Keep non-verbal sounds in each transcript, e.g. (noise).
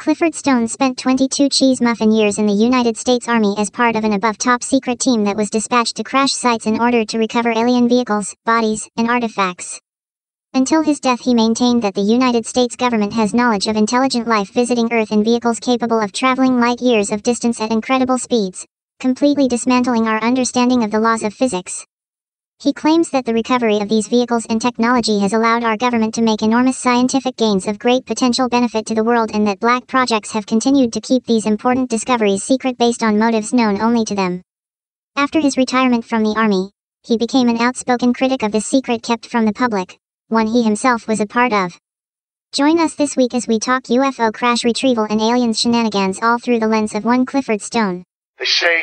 Clifford Stone spent 22 cheese muffin years in the United States Army as part of an above top secret team that was dispatched to crash sites in order to recover alien vehicles, bodies, and artifacts. Until his death, he maintained that the United States government has knowledge of intelligent life visiting Earth in vehicles capable of traveling light years of distance at incredible speeds, completely dismantling our understanding of the laws of physics. He claims that the recovery of these vehicles and technology has allowed our government to make enormous scientific gains of great potential benefit to the world and that black projects have continued to keep these important discoveries secret based on motives known only to them. After his retirement from the Army, he became an outspoken critic of the secret kept from the public, one he himself was a part of. Join us this week as we talk UFO crash retrieval and aliens shenanigans all through the lens of one Clifford Stone. They say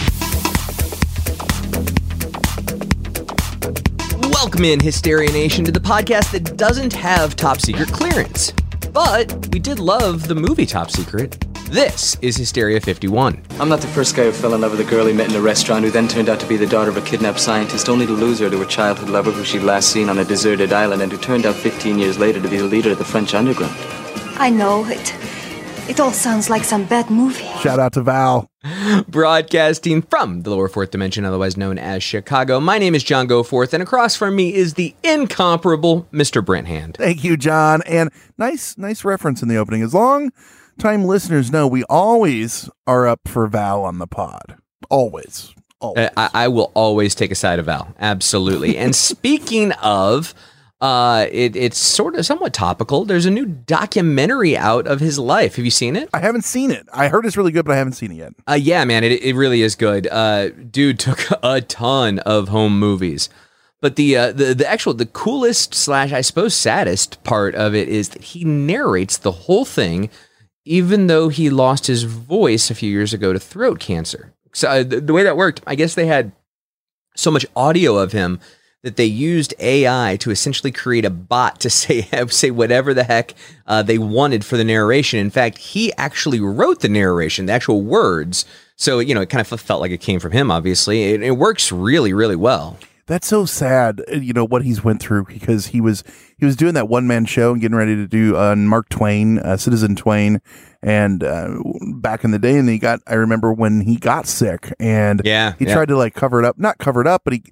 Welcome in, Hysteria Nation, to the podcast that doesn't have top secret clearance. But we did love the movie Top Secret. This is Hysteria 51. I'm not the first guy who fell in love with a girl he met in a restaurant who then turned out to be the daughter of a kidnapped scientist, only to lose her to a childhood lover who she'd last seen on a deserted island and who turned out 15 years later to be the leader of the French underground. I know it. It all sounds like some bad movie. Shout out to Val. Broadcasting from the lower fourth dimension, otherwise known as Chicago. My name is John Goforth, and across from me is the incomparable Mr. Brent Hand. Thank you, John. And nice, nice reference in the opening. As long time listeners know, we always are up for Val on the pod. Always. Always. Uh, I, I will always take a side of Val. Absolutely. and (laughs) speaking of, uh, it, it's sort of somewhat topical. There's a new documentary out of his life. Have you seen it? I haven't seen it. I heard it's really good, but I haven't seen it yet. Uh, yeah, man, it, it really is good. Uh, dude (laughs) took a ton of home movies, but the uh, the the actual the coolest slash I suppose saddest part of it is that he narrates the whole thing, even though he lost his voice a few years ago to throat cancer. So uh, the, the way that worked, I guess they had so much audio of him that they used AI to essentially create a bot to (laughs) say say whatever the heck uh, they wanted for the narration. In fact, he actually wrote the narration, the actual words. So you know, it kind of felt like it came from him. Obviously, it, it works really, really well. That's so sad, uh, you know what he's went through because he was he was doing that one man show and getting ready to do uh, Mark Twain, uh, Citizen Twain, and uh, back in the day, and he got I remember when he got sick and Yeah, he yeah. tried to like cover it up, not cover it up, but he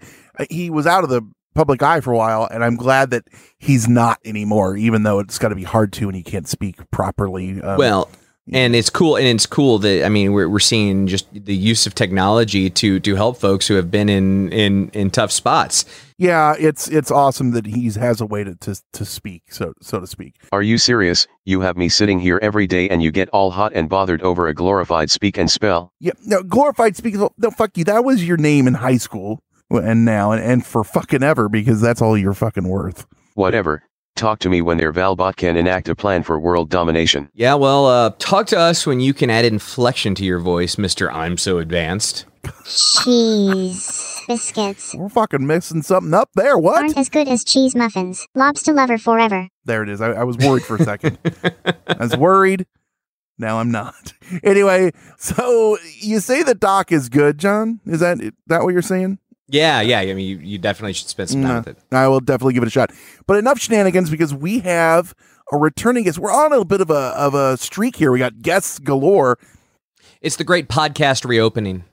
he was out of the public eye for a while, and I'm glad that he's not anymore, even though it's got to be hard to and he can't speak properly. Um, well, and it's cool and it's cool that i mean we're, we're seeing just the use of technology to to help folks who have been in in in tough spots Yeah, it's it's awesome that he has a way to, to to speak, so so to speak. Are you serious? You have me sitting here every day and you get all hot and bothered over a glorified speak and spell? Yeah, no, glorified speaking. No, fuck you. That was your name in high school, and now and, and for fucking ever because that's all you're fucking worth. Whatever. Talk to me when their Valbot can enact a plan for world domination. yeah well uh talk to us when you can add inflection to your voice mr i'm so advanced Cheese biscuits We're fucking missing something up there. What? aren't as good as cheese muffins. Lobster lover forever. There it is. I, I was worried for a second. (laughs) I was worried. Now I'm not. (laughs) Anyway, so you say the doc is good, John? Is that that what you're saying? Yeah yeah i mean you, you definitely should spend some time with it I will definitely give it a shot. But enough shenanigans because we have a returning guest. We're on a bit of a of a streak here. We got guests galore. it's the great podcast reopening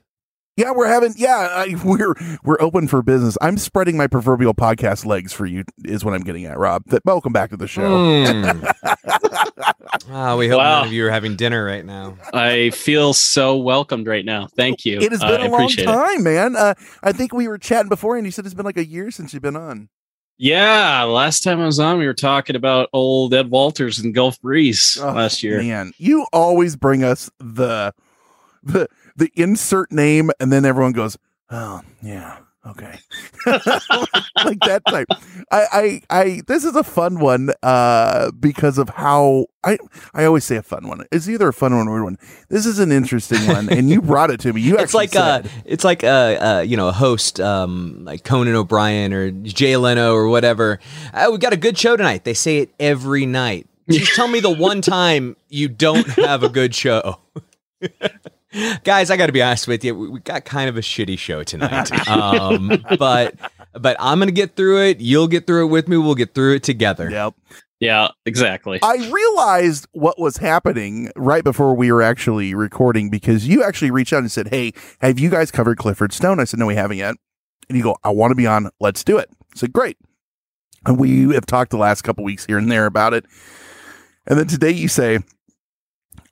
Yeah, we're having yeah, I, (laughs) we're we're open for business. I'm spreading my proverbial podcast legs for you is what I'm getting at, Rob. That welcome back to the show. Mm. (laughs) Ah, we hope Wow. none of you are having dinner right now I feel so welcomed right now. Thank you. It has Uh, been I a long appreciate it. time, man. Uh, I think we were chatting before, and you said it's been like a year since you've been on. Yeah, last time I was on, we were talking about old Ed Walters and Gulf Breeze Oh, last year. Man, you always bring us the the the insert name, and then everyone goes, "Oh, yeah, okay," (laughs) like that type. I, I, I. This is a fun one, uh, because of how I, I always say a fun one. It's either a fun one or a weird one. This is an interesting one, and you brought it to me. You it's like uh it's like uh, uh you know a host um like Conan O'Brien or Jay Leno or whatever. Uh, we got a good show tonight. They say it every night. Just tell me the one (laughs) time you don't have a good show. (laughs) Guys, I got to be honest with you. We, we got kind of a shitty show tonight. (laughs) Um, but but I'm gonna get through it. You'll get through it with me. We'll get through it together. Yep. Yeah, exactly. I realized what was happening right before we were actually recording because you actually reached out and said, Hey, have you guys covered Clifford Stone? I said, No, we haven't yet. And you go, I want to be on. Let's do it. I said, Great. And we have talked the last couple weeks here and there about it. And then today you say,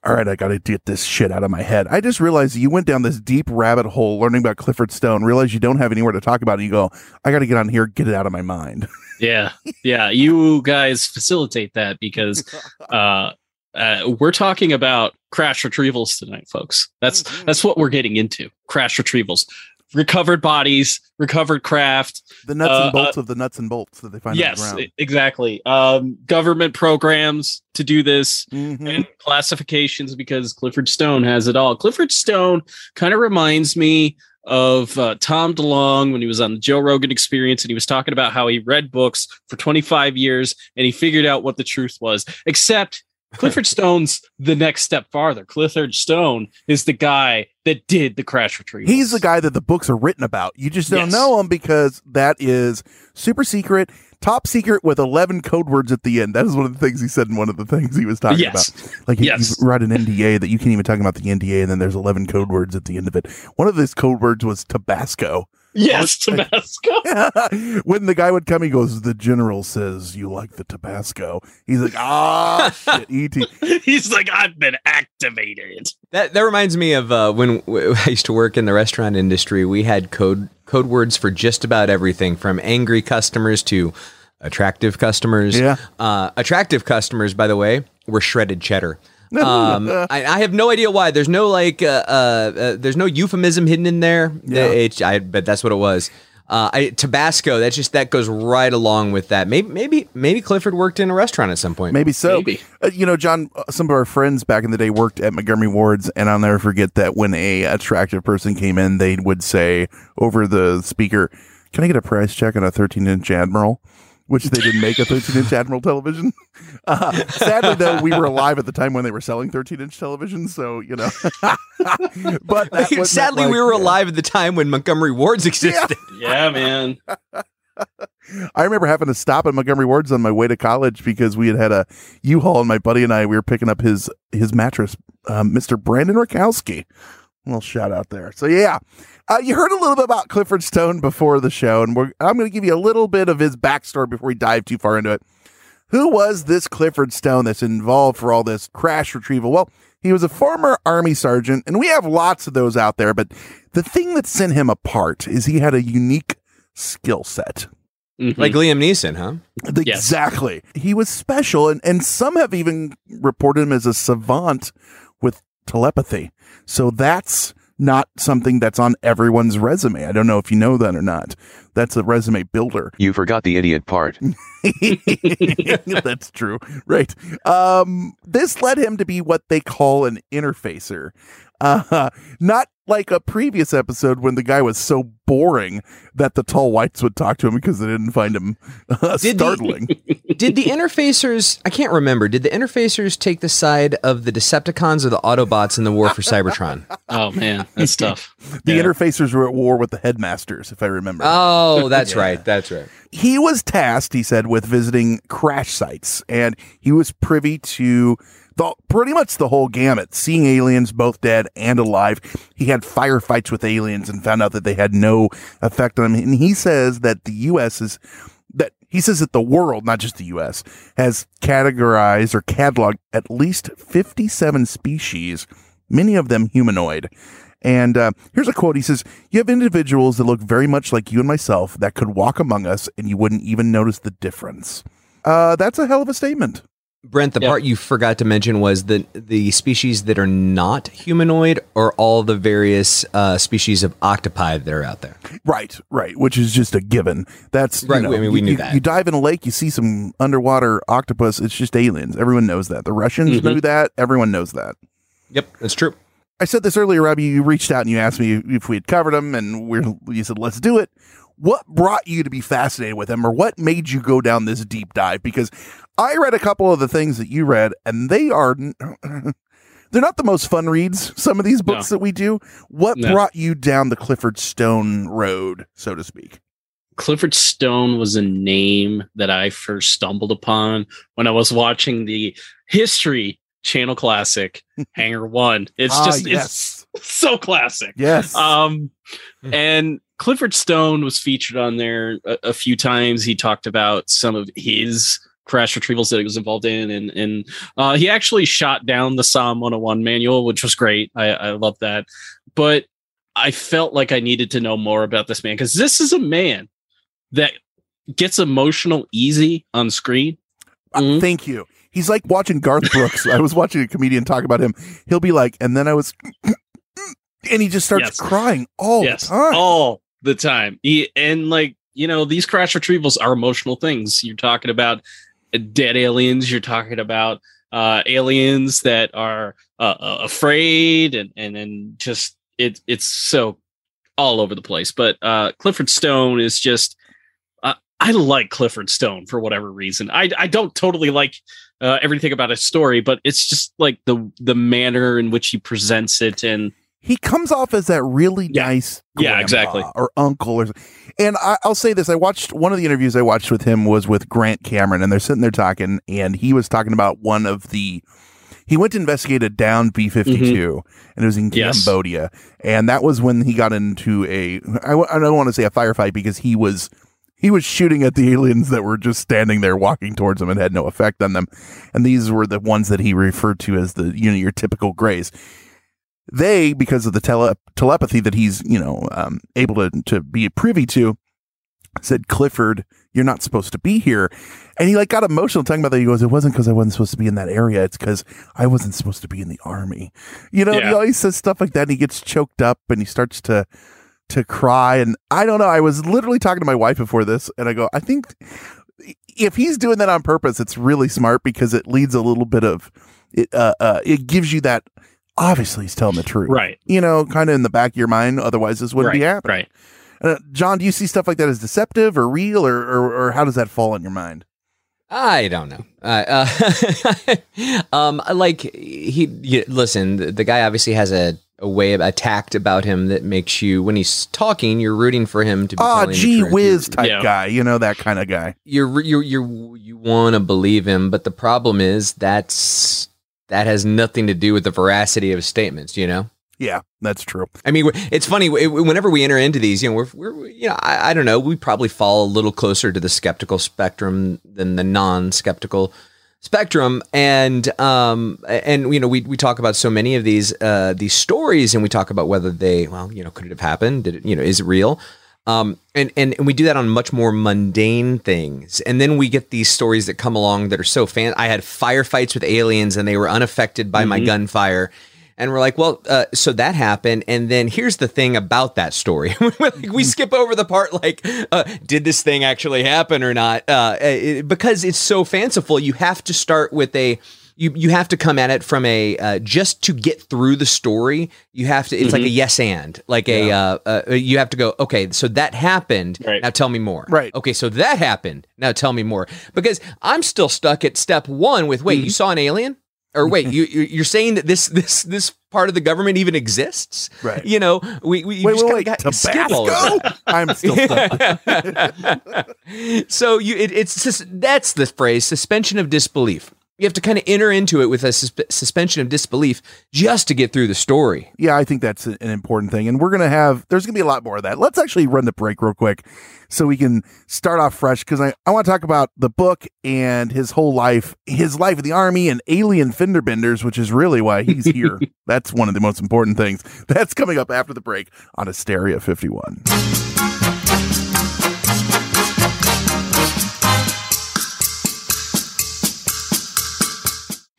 All right, I got to get this shit out of my head. I just realized you went down this deep rabbit hole learning about Clifford Stone, realized you don't have anywhere to talk about it. And you go, I got to get on here, get it out of my mind. (laughs) Yeah, yeah. You guys facilitate that because (laughs) uh, uh, we're talking about crash retrievals tonight, folks. That's Mm-hmm. that's what we're getting into. Crash retrievals, recovered bodies, recovered craft. The nuts Uh, and bolts uh, of the nuts and bolts that they find yes, exactly. Um, government programs to do this Mhm. and classifications because Clifford Stone has it all. Clifford Stone kind of reminds me of uh, Tom DeLonge when he was on the Joe Rogan Experience and he was talking about how he read books for 25 years and he figured out what the truth was. Except Clifford Stone's the next step farther. Clifford Stone is the guy that did the crash retrieval. He's the guy that the books are written about. You just don't Yes. know him because that is super secret, top secret with 11 code words at the end. That is one of the things he said in one of the things he was talking Yes. about. Like, he- Yes. you write an NDA that you can't even talk about the NDA, and then there's 11 code words at the end of it. One of those code words was Tabasco. Yes, (laughs) Tabasco. (laughs) when the guy would come, he goes, The general says you like the Tabasco. He's like, Ah, (laughs) shit, ET. He's like, I've been activated. That that reminds me of uh, when w- I used to work in the restaurant industry. We had code code words for just about everything, from angry customers to attractive customers. Yeah. Uh, attractive customers, by the way, were shredded cheddar. (laughs) Um, I, I have no idea why. There's no like, uh, uh, uh, there's no euphemism hidden in there. Yeah. It, I bet that's what it was. Uh, I, Tabasco. That's just that goes right along with that. Maybe, maybe, maybe Clifford worked in a restaurant at some point. Maybe so. Maybe. Uh, you know, John, uh, some of our friends back in the day worked at Montgomery Wards, and I'll never forget that when a attractive person came in, they would say over the speaker, "Can I get a price check on a 13 inch Admiral?" Which they didn't make a 13 inch Admiral television. (laughs) Uh, sadly, though, we were alive at the time when they were selling 13 inch televisions, so you know. (laughs) but that (laughs) wasn't Sadly, like- we were alive at the time when Montgomery Wards existed. Yeah, man. I remember having to stop at Montgomery Wards on my way to college because we had had a U-Haul, and my buddy and I we were picking up his his mattress, um, Mr. Brandon Rakowski. A little shout out there. So yeah, uh, you heard a little bit about Clifford Stone before the show, and we're, I'm going to give you a little bit of his backstory before we dive too far into it. Who was this Clifford Stone that's involved for all this crash retrieval? Well, He was a former Army sergeant, and we have lots of those out there. But the thing that sent him apart is he had a unique skill set. Like Liam Neeson, huh? Exactly. He was special, and, and some have even reported him as a savant with telepathy. So that's not something that's on everyone's resume. I don't know if you know that or not. That's a resume builder. You forgot the idiot part. (laughs) (laughs) That's true. Right. Um, this led him to be what they call an interfacer. Uh, not like a previous episode when the guy was so boring that the tall whites would talk to him because they didn't find him (laughs) uh, Did the- startling. (laughs) Did the interfacers? I can't remember. Did the interfacers take the side of the Decepticons or the Autobots in the war for Cybertron? (laughs) Oh man, that's tough. the Yeah. interfacers were at war with the headmasters, if I remember. Oh, that's Yeah. right. That's right. he was tasked, he said, with visiting crash sites, and he was privy to the pretty much the whole gamut, seeing aliens both dead and alive. He had firefights with aliens and found out that they had no effect on him. And he says that the U.S. is that he says that the world, not just the U.S., has categorized or cataloged at least fifty-seven species, many of them humanoid. And uh, here's a quote. He says, You have individuals that look very much like you and myself that could walk among us and you wouldn't even notice the difference. Uh, that's a hell of a statement. Brent, the part you forgot to mention was the the species that are not humanoid are all the various uh, species of octopi that are out there. Right, right, which is just a given. That's you Right, know, I mean, we you, knew you- that. You dive in a lake, you see some underwater octopus. It's just aliens. Everyone knows that. The Russians Mhm. knew that. Everyone knows that. Yep, that's true. I said this earlier, Robbie. You reached out and you asked me if we had covered them, and we're, you said, let's do it. What brought you to be fascinated with him, or what made you go down this deep dive? Because I read a couple of the things that you read, and they are. (laughs) They're not the most fun reads, some of these books that we do. What No. brought you down the Clifford Stone road, so to speak? Clifford Stone was a name that I first stumbled upon when I was watching the History Channel Classic (laughs) Hangar One. It's Ah, just yes. it's so classic. Yes. Um, and Clifford Stone was featured on there a, a few times. He talked about some of his crash retrievals that he was involved in, and and uh, he actually shot down the SOM 101 manual, which was great. I, I love that, but I felt like I needed to know more about this man because this is a man that gets emotional easy on screen. Uh, thank you. He's like watching Garth Brooks. (laughs) I was watching a comedian talk about him. He'll be like, and then I was, (clears throat) and he just starts Yes. crying all yes, the time. all the time. He, and like you know, these crash retrievals are emotional things. You're talking about uh, dead aliens. You're talking about uh, aliens that are uh, uh, afraid, and and and just it it's so all over the place. But uh, Clifford Stone is just. Uh, I like Clifford Stone for whatever reason. I I don't totally like uh, everything about his story, but it's just like the the manner in which he presents it and he comes off as that really nice Yeah, exactly. or uncle or and I, i'll say this i watched one of the interviews i watched with him was with grant cameron and they're sitting there talking and he was talking about one of the he went to investigate a down b-52 and it was in Mm-hmm. Yes. cambodia and that was when he got into a i, I don't want to say a firefight because he was he was shooting at the aliens that were just standing there walking towards him and had no effect on them and these were the ones that he referred to as the you know your typical grays they because of the tele- telepathy that he's you know um, able to to be privy to said clifford you're not supposed to be here. And he like got emotional talking about that. He goes it wasn't because i wasn't supposed to be in that area. It's because i wasn't supposed to be in the army. You know Yeah. he always says stuff like that and he gets choked up and he starts to to cry and i don't know. I was literally talking to my wife before this and i go i think if he's doing that on purpose it's really smart because it leads a little bit of it uh, uh it gives you that obviously he's telling the truth Right. you know kind of in the back of your mind otherwise this wouldn't be happening right. uh, john do you see stuff like that as deceptive or real or, or or how does that fall in your mind I don't know. Uh, uh, (laughs) um, like he, you, listen, the, the guy obviously has a, a way of a tact about him that makes you, when he's talking, you're rooting for him to be. ah telling the gee whiz type Yeah. guy you know that kind of guy You're you're you're you want to believe him, but the problem is that's that has nothing to do with the veracity of his statements. You know. yeah that's true I mean, it's funny whenever we enter into these, you know, we're, we're you know, I, I don't know, we probably fall a little closer to the skeptical spectrum than the non-skeptical spectrum and um and you know we we talk about so many of these uh these stories and we talk about whether they well you know could it have happened did it you know is it real um and and, and we do that on much more mundane things and then we get these stories that come along that are so fan i had firefights with aliens and they were unaffected by my Mhm. gunfire and we're like, well, uh, so that happened, and then here's the thing about that story. (laughs) like, we skip over the part like, uh, did this thing actually happen or not? Uh, it- because it's so fanciful, you have to start with a. You, you have to come at it from a uh, just to get through the story. You have to. It's like a Mhm. yes and like a. Uh, uh, you have to go. Okay, so that happened. Right. Now tell me more. Right. Okay, so that happened. Now tell me more. Because I'm still stuck at step one with wait, you saw an alien? Or wait, you you- you're saying that this this this part of the government even exists? Right. You know, we we you Wait, just wait, kinda wait. got- skip all of Tabasco? (laughs) I'm still stuck. (laughs) so you it, it's just, that's the phrase suspension of disbelief. You have to kind of enter into it with a suspe- suspension of disbelief just to get through the story. Yeah, I think that's an important thing. And we're going to have, there's going to be a lot more of that. Let's actually run the break real quick so we can start off fresh because I, I want to talk about the book and his whole life, his life in the army and alien fender benders, which is really why he's here. (laughs) that's one of the most important things. That's coming up after the break on Hysteria 51.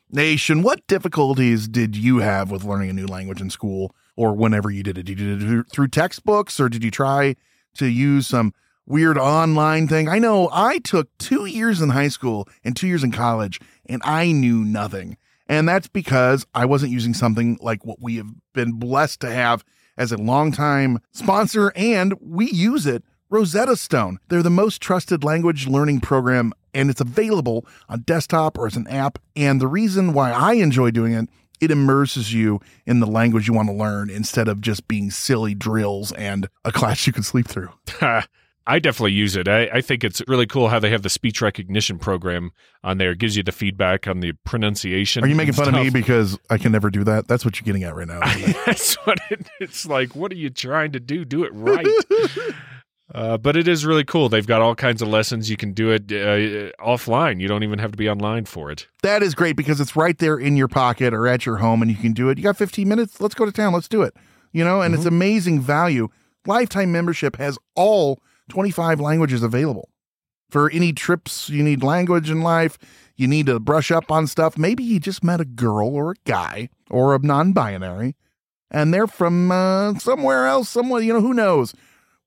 Nation, what difficulties did you have with learning a new language in school or whenever you did it? Did you do it through textbooks or did you try to use some weird online thing? I know I took two years in high school and two years in college and I knew nothing. And that's because I wasn't using something like what we have been blessed to have as a longtime sponsor, and we use it Rosetta Stone. They're the most trusted language learning program, and it's available on desktop or as an app. And the reason why I enjoy doing it, it immerses you in the language you want to learn instead of just being silly drills and a (laughs) class you can sleep through. (laughs) I definitely use it. I, I think it's really cool how they have the speech recognition program on there. It gives you the feedback on the pronunciation. Are you making fun of me because I can never do that? That's what you're getting at right now. (laughs) That's what it, it's like. What are you trying to do? Do it right. Uh, but it is really cool. They've got all kinds of lessons. You can do it uh, offline. You don't even have to be online for it. That is great because it's right there in your pocket or at your home and you can do it. You got 15 minutes? Let's go to town. Let's do it. You know, and it's amazing value. Lifetime membership has all 25 languages available. For any trips you need language in life, you need to brush up on stuff. Maybe you just met a girl or a guy or a non binary and they're from uh, somewhere else, someone, you know, who knows?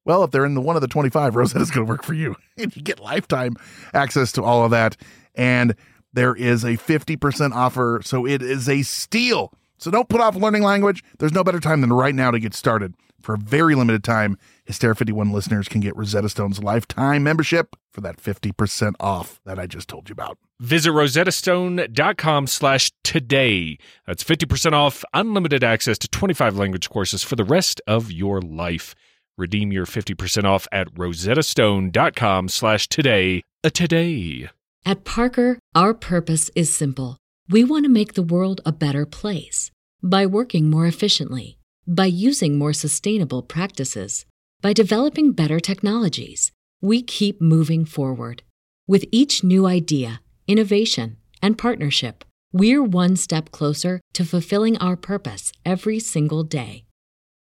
Well, if they're in the one of the 25, Rosetta's (laughs) going to work for you. (laughs) And you get lifetime access to all of that. And there is a 50% offer. So it is a steal. So don't put off learning language. There's no better time than right now to get started. For a very limited time, Hysteria 51 listeners can get Rosetta Stone's lifetime membership for that 50% off that I just told you about. Visit rosettastone.com slash today. That's 50% off unlimited access to 25 language courses for the rest of your life. Redeem your 50% off at rosettastone.com slash today. A today. At Parker, our purpose is simple. We want to make the world a better place by working more efficiently, by using more sustainable practices, by developing better technologies. We keep moving forward. With each new idea, innovation, and partnership, we're one step closer to fulfilling our purpose every single day.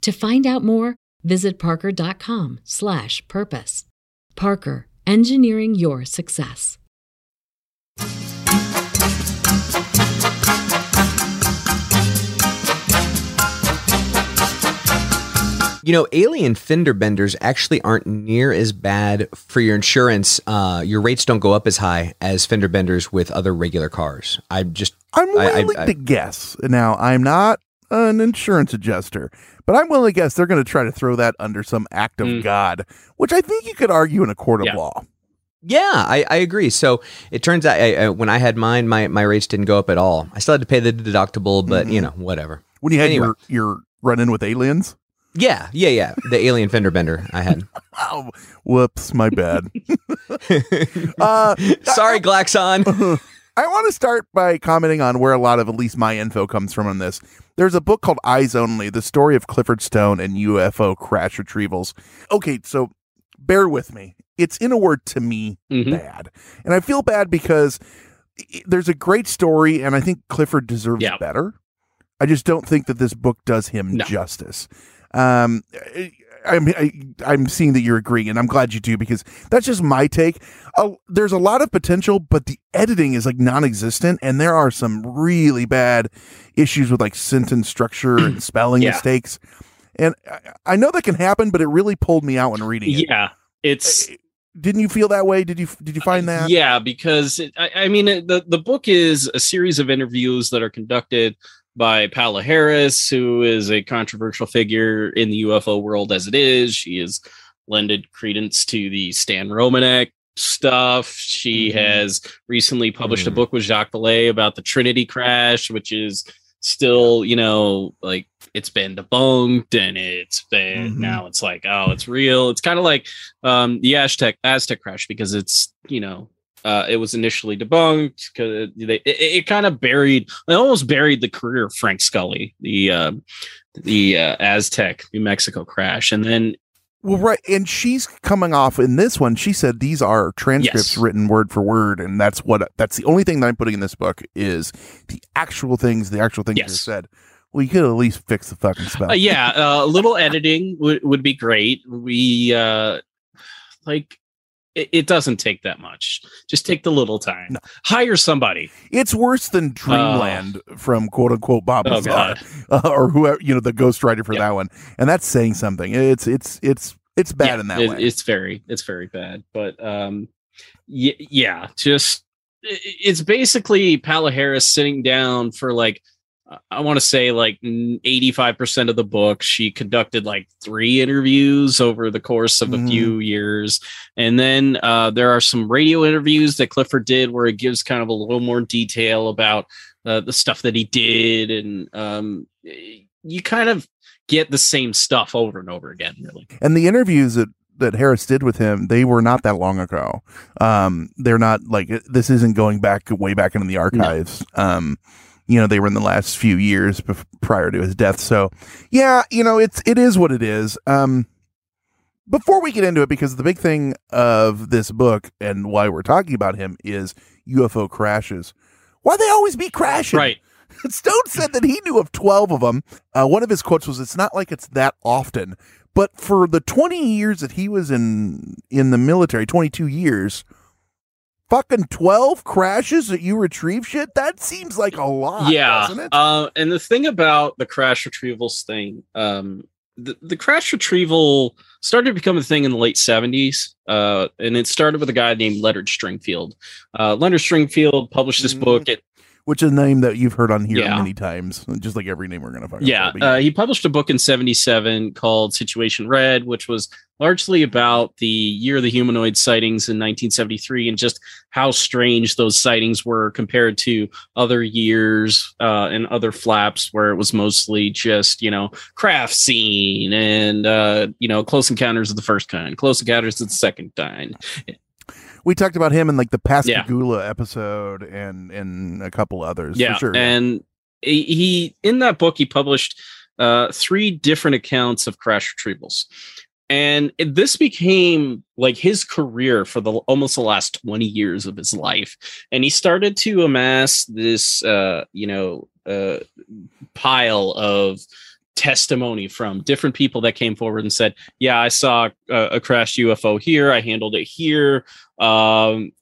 To find out more, visit parker.com/purpose. Parker, engineering your success. You know, alien fender benders actually aren't near as bad for your insurance. Uh, your rates don't go up as high as fender benders with other regular cars. I just I'm I- I- willing I- to guess. Now, I'm not an insurance adjuster, but I'm willing to guess they're going to try to throw that under some act of God, which I think you could argue in a court of Yeah. law. Yeah, I, I agree. So it turns out I, I, when I had mine, my, my rates didn't go up at all. I still had to pay the deductible, but you know, whatever. When you had Anyway. your your run in with aliens. Yeah, yeah, yeah. The alien fender bender I had. (laughs) Oh, whoops, my bad. (laughs) (laughs) uh, Sorry, Glaxon. I want to start by commenting on where a lot of at least my info comes from on this. There's a book called Eyes Only: The Story of Clifford Stone and UFO Crash Retrievals. Okay, so bear with me. It's in a word to me bad. And I feel bad because there's a great story, and I think Clifford deserves better. I just don't think that this book does him justice. Um, I- I'm I, I'm seeing that you're agreeing, and I'm glad you do because that's just my take. Oh, there's a lot of potential, but the editing is like non-existent, and there are some really bad issues with like sentence structure and (clears throat) spelling Yeah. mistakes. And I, I know that can happen, but it really pulled me out when reading it. Yeah, it's. Eh, didn't you feel that way? Did you did you uh, find that? Yeah, because it, I, I mean, it, the the book is a series of interviews that are conducted by Paola Harris, who is a controversial figure in the UFO world as it is. She has lended credence to the Stan Romanek stuff. She has recently published a book with Jacques Vallée about the Trinity crash, which is still, you know, like it's been debunked and it's been Mhm. now it's like, oh, it's real. It's kind of like um the Aztec Aztec crash because it's, you know, uh, it was initially debunked because they it, it kind of buried, it almost buried the career of Frank Scully, the uh, the uh, Aztec New Mexico crash, and then Well, right, and she's coming off in this one. She said these are transcripts Yes. written word for word, and that's what that's the only thing that I'm putting in this book is the actual things, the actual things that are said. Well, you could at least fix the fucking spell. Uh, yeah, uh, a little editing would would be great. We uh like it, it doesn't take that much. Just take the little time. Hire somebody. It's worse than Dreamland from quote unquote Bob Oh, Lazar (laughs) uh, or whoever you know the ghostwriter for that one, and that's saying something. It's it's it's it's bad Yeah, in that it- way. It's very it's very bad. But um yeah, yeah, just it's basically Paola Harris sitting down for like I want to say like 85% of the book. She conducted like three interviews over the course of a few years. And then uh, there are some radio interviews that Clifford did where it gives kind of a little more detail about uh, the stuff that he did. And um, you kind of get the same stuff over and over again, really. and the interviews that that Harris did with him, they were not that long ago. Um, they're not like this isn't going back way back into the archives. Um, you know, they were in the last few years bef- prior to his death. So, yeah, you know, it's it is what it is. Um, before we get into it, because the big thing of this book and why we're talking about him is UFO crashes. Why they always be crashing? Right. (laughs) Stone said that he knew of 12 of them. Uh, one of his quotes was, It's not like it's that often. But for the 20 years that he was in in the military, 22 years, fucking 12 crashes that you retrieve shit? That seems like a lot, yeah doesn't it? uh, and the thing about the crash retrievals thing um the, the crash retrieval started to become a thing in the late 70s uh and it started with a guy named leonard stringfield uh leonard stringfield published this book it Which is a name that you've heard on here Yeah. many times, just like every name we're going to find. yeah uh, he published a book in 77 called situation red which was largely about the year of the humanoid sightings in 1973 and just how strange those sightings were compared to other years uh, and other flaps where it was mostly just you know craft scene and uh, you know close encounters of the first kind close encounters of the second kind we talked about him in like the Yeah. Pascagoula episode and and a couple others. yeah for sure. and he, he in that book he published uh three different accounts of crash retrievals and it- this became like his career for the almost the last 20 years of his life. And he started to amass this uh you know uh pile of testimony from different people that came forward and said yeah i saw a, a crashed ufo here. I handled it here. Um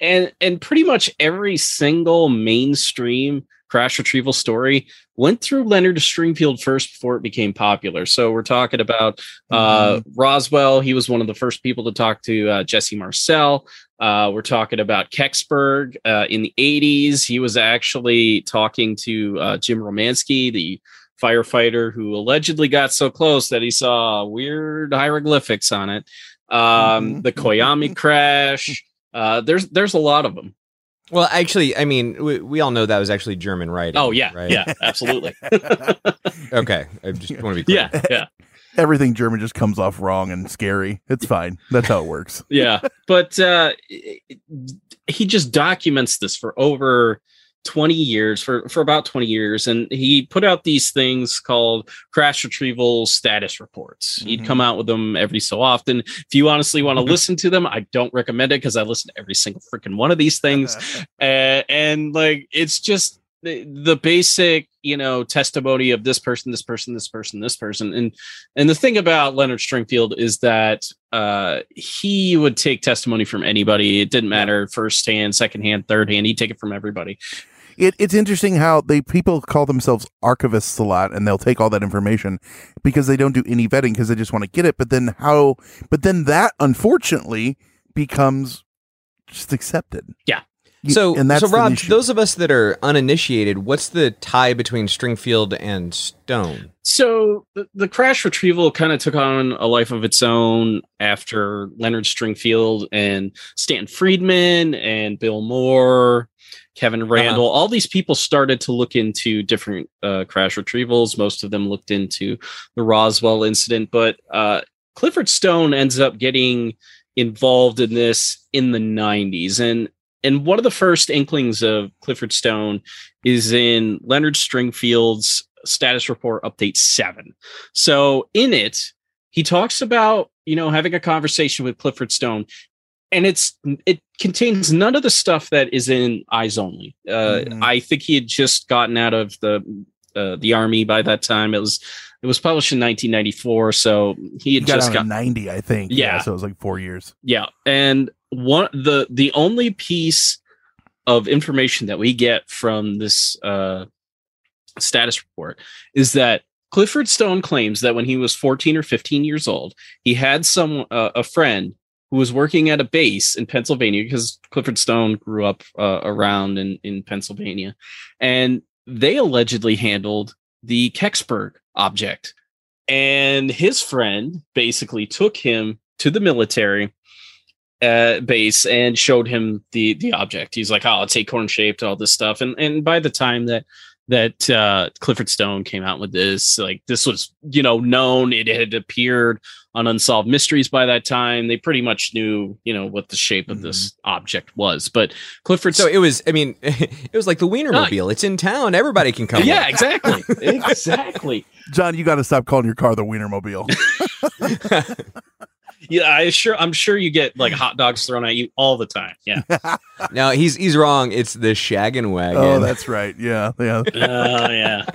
and and pretty much every single mainstream crash retrieval story went through Leonard Stringfield first before it became popular. So we're talking about uh, Roswell. He was one of the first people to talk to uh, Jesse Marcel. Uh, we're talking about Kecksburg uh, in the 80s. He was actually talking to uh, Jim Romansky, the firefighter who allegedly got so close that he saw weird hieroglyphics on it. Um, The Coyame crash. Uh, there's there's a lot of them. Well, actually, I mean, we, we all know that was actually German writing. Oh yeah, right? yeah, absolutely. (laughs) okay, I just want to be clear. yeah, yeah. Everything German just comes off wrong and scary. It's fine. That's how it works. (laughs) yeah but uh he just documents this for over 20 years for for about 20 years and he put out these things called crash retrieval status reports. He'd come out with them every so often. If you honestly want to listen to them i don't recommend it because i listen to every single freaking one of these things. (laughs) Uh, and like it's just the, the basic you know testimony of this person this person this person this person. And and the thing about leonard stringfield is that uh he would take testimony from anybody. It didn't matter first hand second hand third hand. He'd take it from everybody It, it's interesting how they people call themselves archivists a lot, and they'll take all that information because they don't do any vetting because they just want to get it. But then how? But then that unfortunately becomes just accepted. Yeah. You- So, and that's so Rob, those of us that are uninitiated, what's the tie between Stringfield and Stone? So the, the crash retrieval kind of took on a life of its own after Leonard Stringfield and Stan Friedman and Bill Moore, Kevin Randle, all these people started to look into different uh, crash retrievals. Most of them looked into the Roswell incident, but uh, Clifford Stone ends up getting involved in this in the 90s. And and one of the first inklings of Clifford Stone is in Leonard Stringfield's status report update 7. So in it, he talks about, you know, having a conversation with Clifford Stone and it's it contains none of the stuff that is in eyes only. Uh, Mhm. I think he had just gotten out of the uh, the army by that time. It was it was published in 1994, so he He had got just out got ninety, I think. Yeah. so it was like four years. yeah, and one the the only piece of information that we get from this uh, status report is that Clifford Stone claims that when he was 14 or 15 years old, he had some uh, a friend who was working at a base in Pennsylvania because Clifford Stone grew up uh, around in in Pennsylvania, and they allegedly handled the Kecksburg object, and his friend basically took him to the military uh, base and showed him the the object. He's like, "Oh, it's acorn shaped, all this stuff." And and by the time that that uh, Clifford Stone came out with this, like this was you know known. It had appeared on Unsolved Mysteries by that time. They pretty much knew you know what the shape of this object was. But Clifford, So it was, I mean, (laughs) it was like the Wienermobile. It's in town. Everybody can come. yeah, with. exactly, exactly. (laughs) John, you got to stop calling your car the Wienermobile. (laughs) Yeah, I sure I'm sure you get like hot dogs thrown at you all the time. Yeah. (laughs) No, he's he's wrong. It's the Shaggin' Wagon. oh, that's right. Yeah, yeah. Oh yeah.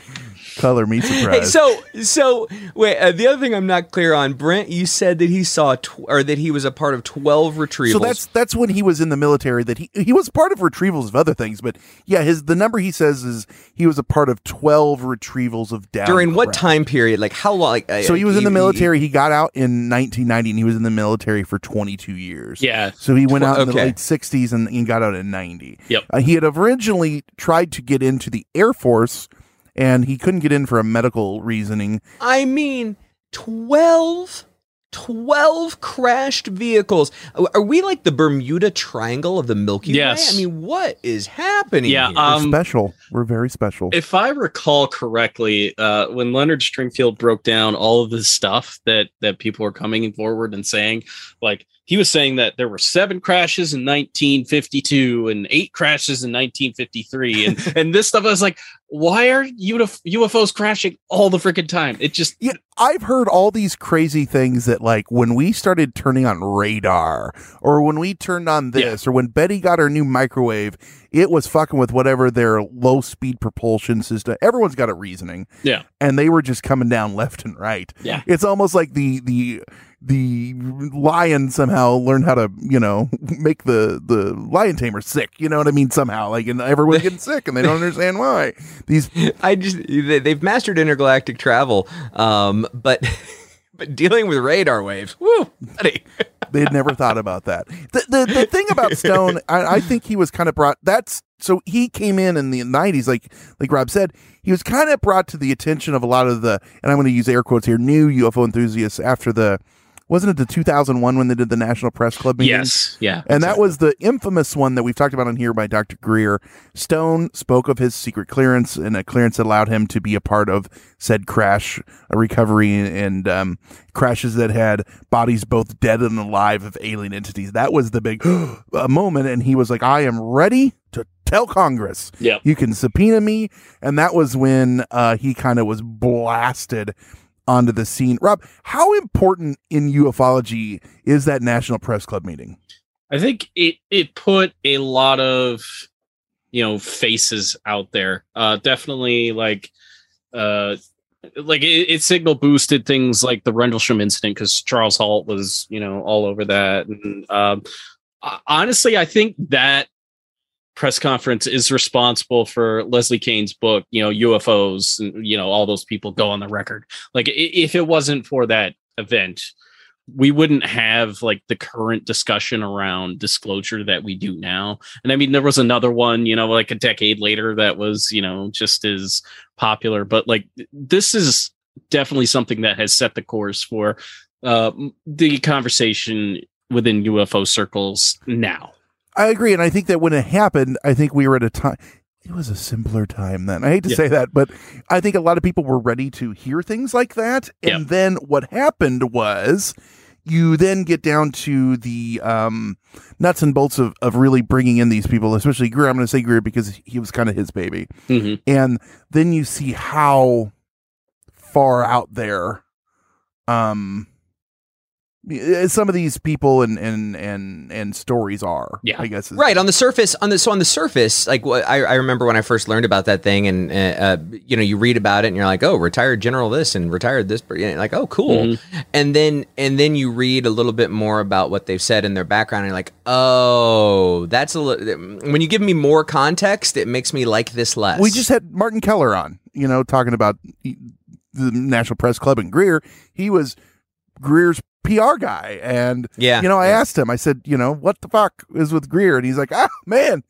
Color me Hey, surprised. so so wait. Uh, the other thing I'm not clear on, Brent. You said that he saw tw- or that he was a part of twelve retrievals. So that's that's when he was in the military. That he he was part of retrievals of other things, but yeah, his the number he says is he was a part of twelve retrievals of down. during what time period? Like how long? Like, uh, So he was in the military. He got out in 1990, and he was in the military for 22 years. Yeah. So he went out in the late 60s and, and got out in 90. Yep. Uh, he had originally tried to get into the Air Force, and he couldn't get in for a medical reasoning. I mean, 12, 12 crashed vehicles. Are- Are we like the Bermuda Triangle of the Milky Way? Yes. Way? I mean, what is happening? Yeah, here? We're Um, special. We're very special. If I recall correctly, uh, when Leonard Stringfield broke down all of the stuff that that people were coming forward and saying, like he was saying that there were seven crashes in 1952 and eight crashes in 1953, and (laughs) and this stuff. I was like, why are UF- UFOs crashing all the freaking time? It just Yeah, I've heard all these crazy things that like when we started turning on radar or when we turned on this or when Betty got her new microwave, it was fucking with whatever their low speed propulsion system. Everyone's got a reasoning. Yeah. And they were just coming down left and right. Yeah. It's almost like the the the lion somehow learned how to, you know, (laughs) make the the lion tamer sick. You know what I mean? Somehow, like, and everyone's getting (laughs) sick, and they don't understand why. These (laughs) I just they, they've mastered intergalactic travel, um, but but dealing with radar waves, woo, buddy. they had never thought about that. The the, the thing about Stone, I, I think he was kind of brought. That's so he came in in the '90s, like like Rob said, he was kind of brought to the attention of a lot of the, and I'm going to use air quotes here, new UFO enthusiasts after the. Wasn't it the 2001 when they did the National Press Club meeting? yes, yeah, And that was the infamous one that we've talked about on here by Dr. Greer. Stone spoke of his secret clearance and a clearance that allowed him to be a part of said crash, recovery, and um, crashes that had bodies both dead and alive of alien entities. That was the big (gasps) uh, moment. And he was like, I am ready to tell Congress. Yeah. You can subpoena me. And that was when uh, he kind of was blasted onto the scene. Rob, how important in ufology is that National Press Club meeting? I think it it put a lot of you know faces out there. Uh definitely like uh like it, it signal boosted things like the Rendlesham incident because Charles Halt was you know all over that and um honestly I think that press conference is responsible for Leslie Kean's book, you know, UFOs and you know all those people go on the record. Like if it wasn't for that event, we wouldn't have like the current discussion around disclosure that we do now. And I mean, there was another one, you know, like a decade later that was, you know, just as popular. But like, this is definitely something that has set the course for uh, the conversation within UFO circles now. I agree, and I think that when it happened, I think we were at a time. It was a simpler time then. I hate to Yeah. say that, but I think a lot of people were ready to hear things like that. And then what happened was you then get down to the um, nuts and bolts of, of really bringing in these people, especially Greer. I'm going to say Greer because he was kind of his baby. Mhm. And then you see how far out there um, some of these people and, and, and, and stories are. Yeah, I guess. right on the surface. On the so on the surface, like what I, I remember when I first learned about that thing, and uh, uh, you know, you read about it, and you're like, oh, retired general this and retired this, per- and like, oh, cool. Mhm. And then and then you read a little bit more about what they've said in their background, and you're like, oh, that's a little. When you give me more context, it makes me like this less. We just had Martin Keller on, you know, talking about the National Press Club and Greer. He was Greer's PR guy. And, Yeah, you know, I yeah. asked him, I said, you know, what the fuck is with Greer? And he's like, ah, man,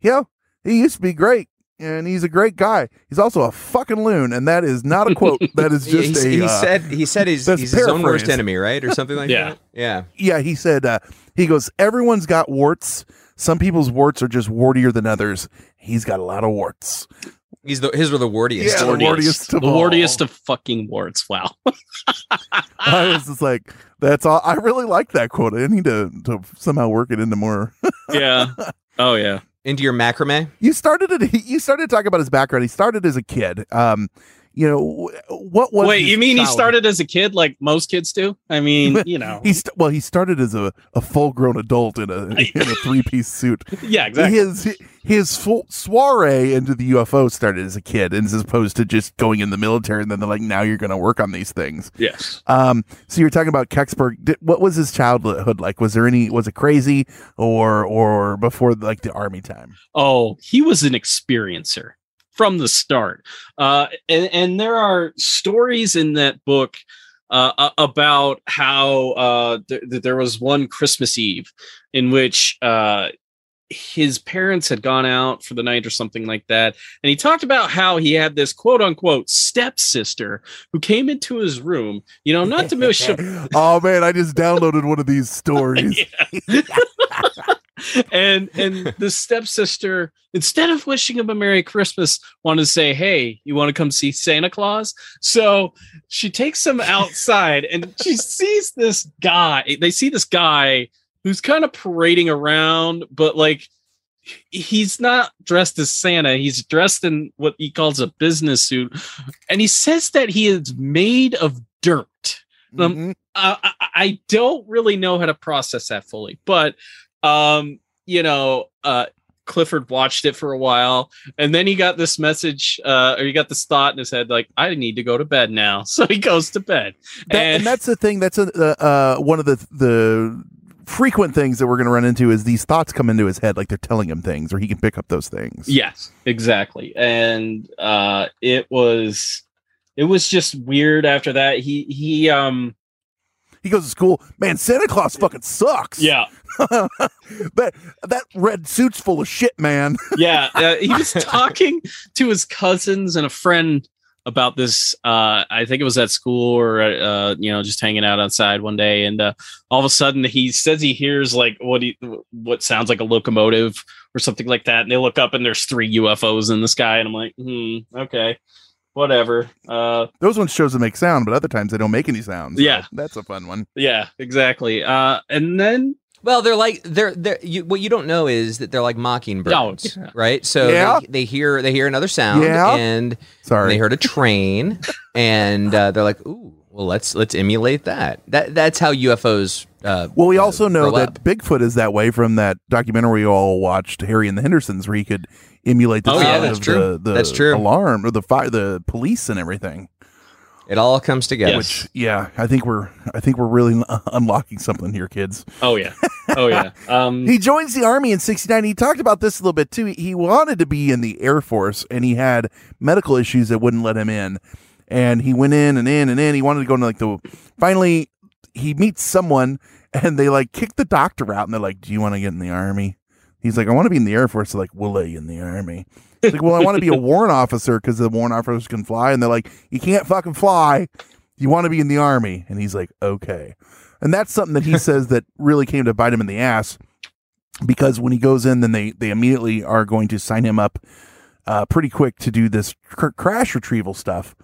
you know, he used to be great. And he's a great guy. He's also a fucking loon, and that is not a quote. (laughs) That is just he, a. he uh, said he said he's, he's his own worst enemy, right, or something like (laughs) Yeah. that. Yeah. yeah, he said, uh, he goes, everyone's got warts. Some people's warts are just wartier than others. He's got a lot of warts. He's the his were the wartiest. Yeah, the wartiest the of all. wartiest of fucking warts. Wow. (laughs) I was just like, that's all. I really like that quote. I need to, to somehow work it into more. (laughs) yeah. Oh yeah. Into your macrame. you started it. You started talking about his background. He started as a kid. Um, you know what was? Wait, you mean he started as a kid like most kids do? I mean, (laughs) you know. He st- well, he started as a, a full grown adult in a (laughs) in a three piece suit. Yeah, exactly. His his full soiree into the UFO started as a kid, and as opposed to just going in the military, and then they're like, now you're going to work on these things. Yes. Um, so you're talking about Kecksburg. Did, what was his childhood like? Was there any? Was it crazy, or or before like the army time? Oh, he was an experiencer from the start. Uh, and, and there are stories in that book uh, about how uh, th- th- there was one Christmas Eve in which uh, his parents had gone out for the night or something like that. And he talked about how he had this quote unquote stepsister who came into his room, you know, not to (laughs) miss oh man, I just downloaded one of these stories. (laughs) (laughs) and and the stepsister instead of wishing him a merry christmas wanted to say hey you want to come see santa claus? So she takes him outside and she sees this guy they see this guy who's kind of parading around but like he's not dressed as santa he's dressed in what he calls a business suit and he says that he is made of dirt. Um, I, I- I don't really know how to process that fully, but um, you know, uh, Clifford watched it for a while, and then he got this message, uh, or he got this thought in his head, like, I need to go to bed now. (laughs) So he goes to bed, That, and, that's the thing. That's a, uh, uh, one of the the frequent things that we're going to run into is these thoughts come into his head like they're telling him things, or he can pick up those things. Yes, exactly. And uh it was it was just weird after that. He he um He goes to school, man. Santa Claus fucking sucks. Yeah, (laughs) that that red suit's full of shit, man. (laughs) yeah, uh, he was talking to his cousins and a friend about this uh I think it was at school or uh you know just hanging out outside one day and uh all of a sudden he says he hears like what he what sounds like a locomotive or something like that and they look up and there's three UFOs in the sky and I'm like hmm okay whatever uh Those ones shows that make sound, but other times they don't make any sounds. So Yeah. that's a fun one. Yeah, exactly. Uh, and then Well, they're like they're they're you, what you don't know is that they're like mockingbirds, Oh, yeah. right? So Yeah. they, they hear they hear another sound, Yeah. and Sorry. they heard a train, and uh, they're like, "Ooh, well, let's let's emulate that." That that's how UFOs. Uh, Well, we uh, also know grow that up. Bigfoot is that way from that documentary we all watched, Harry and the Hendersons, where he could emulate the Oh, yeah, that's of true. the, the That's true. alarm or the fire, the police and everything. it all comes together. Which, yeah, I think we're I think we're really (laughs) unlocking something here, kids. Oh yeah. Oh yeah. (laughs) Um, He joins the army in 69. He talked about this a little bit too. He, he wanted to be in the Air Force and he had medical issues that wouldn't let him in. And he went in and in and in. He wanted to go into like the finally he meets someone and they like kick the doctor out and they're like, Do you want to get in the army? He's like, I want to be in the Air Force. They're like, We'll let you in the army. He's like, Well, I want to be a (laughs) warrant officer because the warrant officers can fly. And they're like, You can't fucking fly. You want to be in the army. And he's like, Okay. And that's something that he (laughs) says that really came to bite him in the ass because when he goes in, then they they immediately are going to sign him up uh, pretty quick to do this cr- crash retrieval stuff.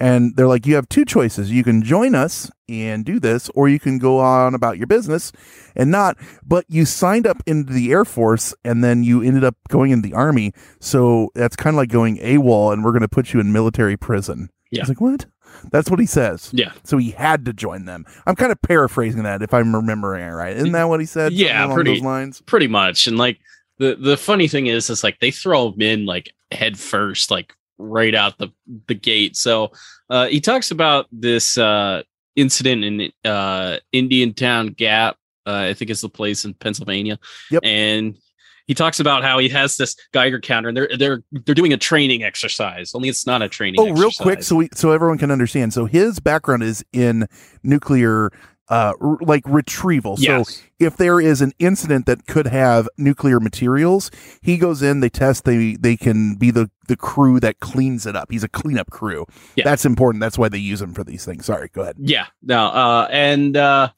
And they're like, you have two choices. You can join us and do this, or you can go on about your business and not. But you signed up into the Air Force and then you ended up going in the Army. So that's kind of like going AWOL, and we're going to put you in military prison. Yeah. It's like, what? That's what he says. Yeah. So he had to join them. I'm kind of paraphrasing that if I'm remembering it right. Isn't that what he said? yeah, Something pretty those lines. pretty much. And like the the funny thing is, is like they throw him in like head first, like right out the the gate. So uh, he talks about this uh, incident in uh, Indiantown Gap. Uh, I think it's the place in Pennsylvania. Yep. And he talks about how he has this Geiger counter, and they're they're they're doing a training exercise. Only it's not a training. Oh, real quick, so we so everyone can understand. So his background is in nuclear, uh, r- like retrieval. Yes. So if there is an incident that could have nuclear materials, he goes in, they test, they they can be the the crew that cleans it up. He's a cleanup crew. Yeah. That's important. That's why they use him for these things. Sorry, go ahead. Yeah, no, uh, and uh,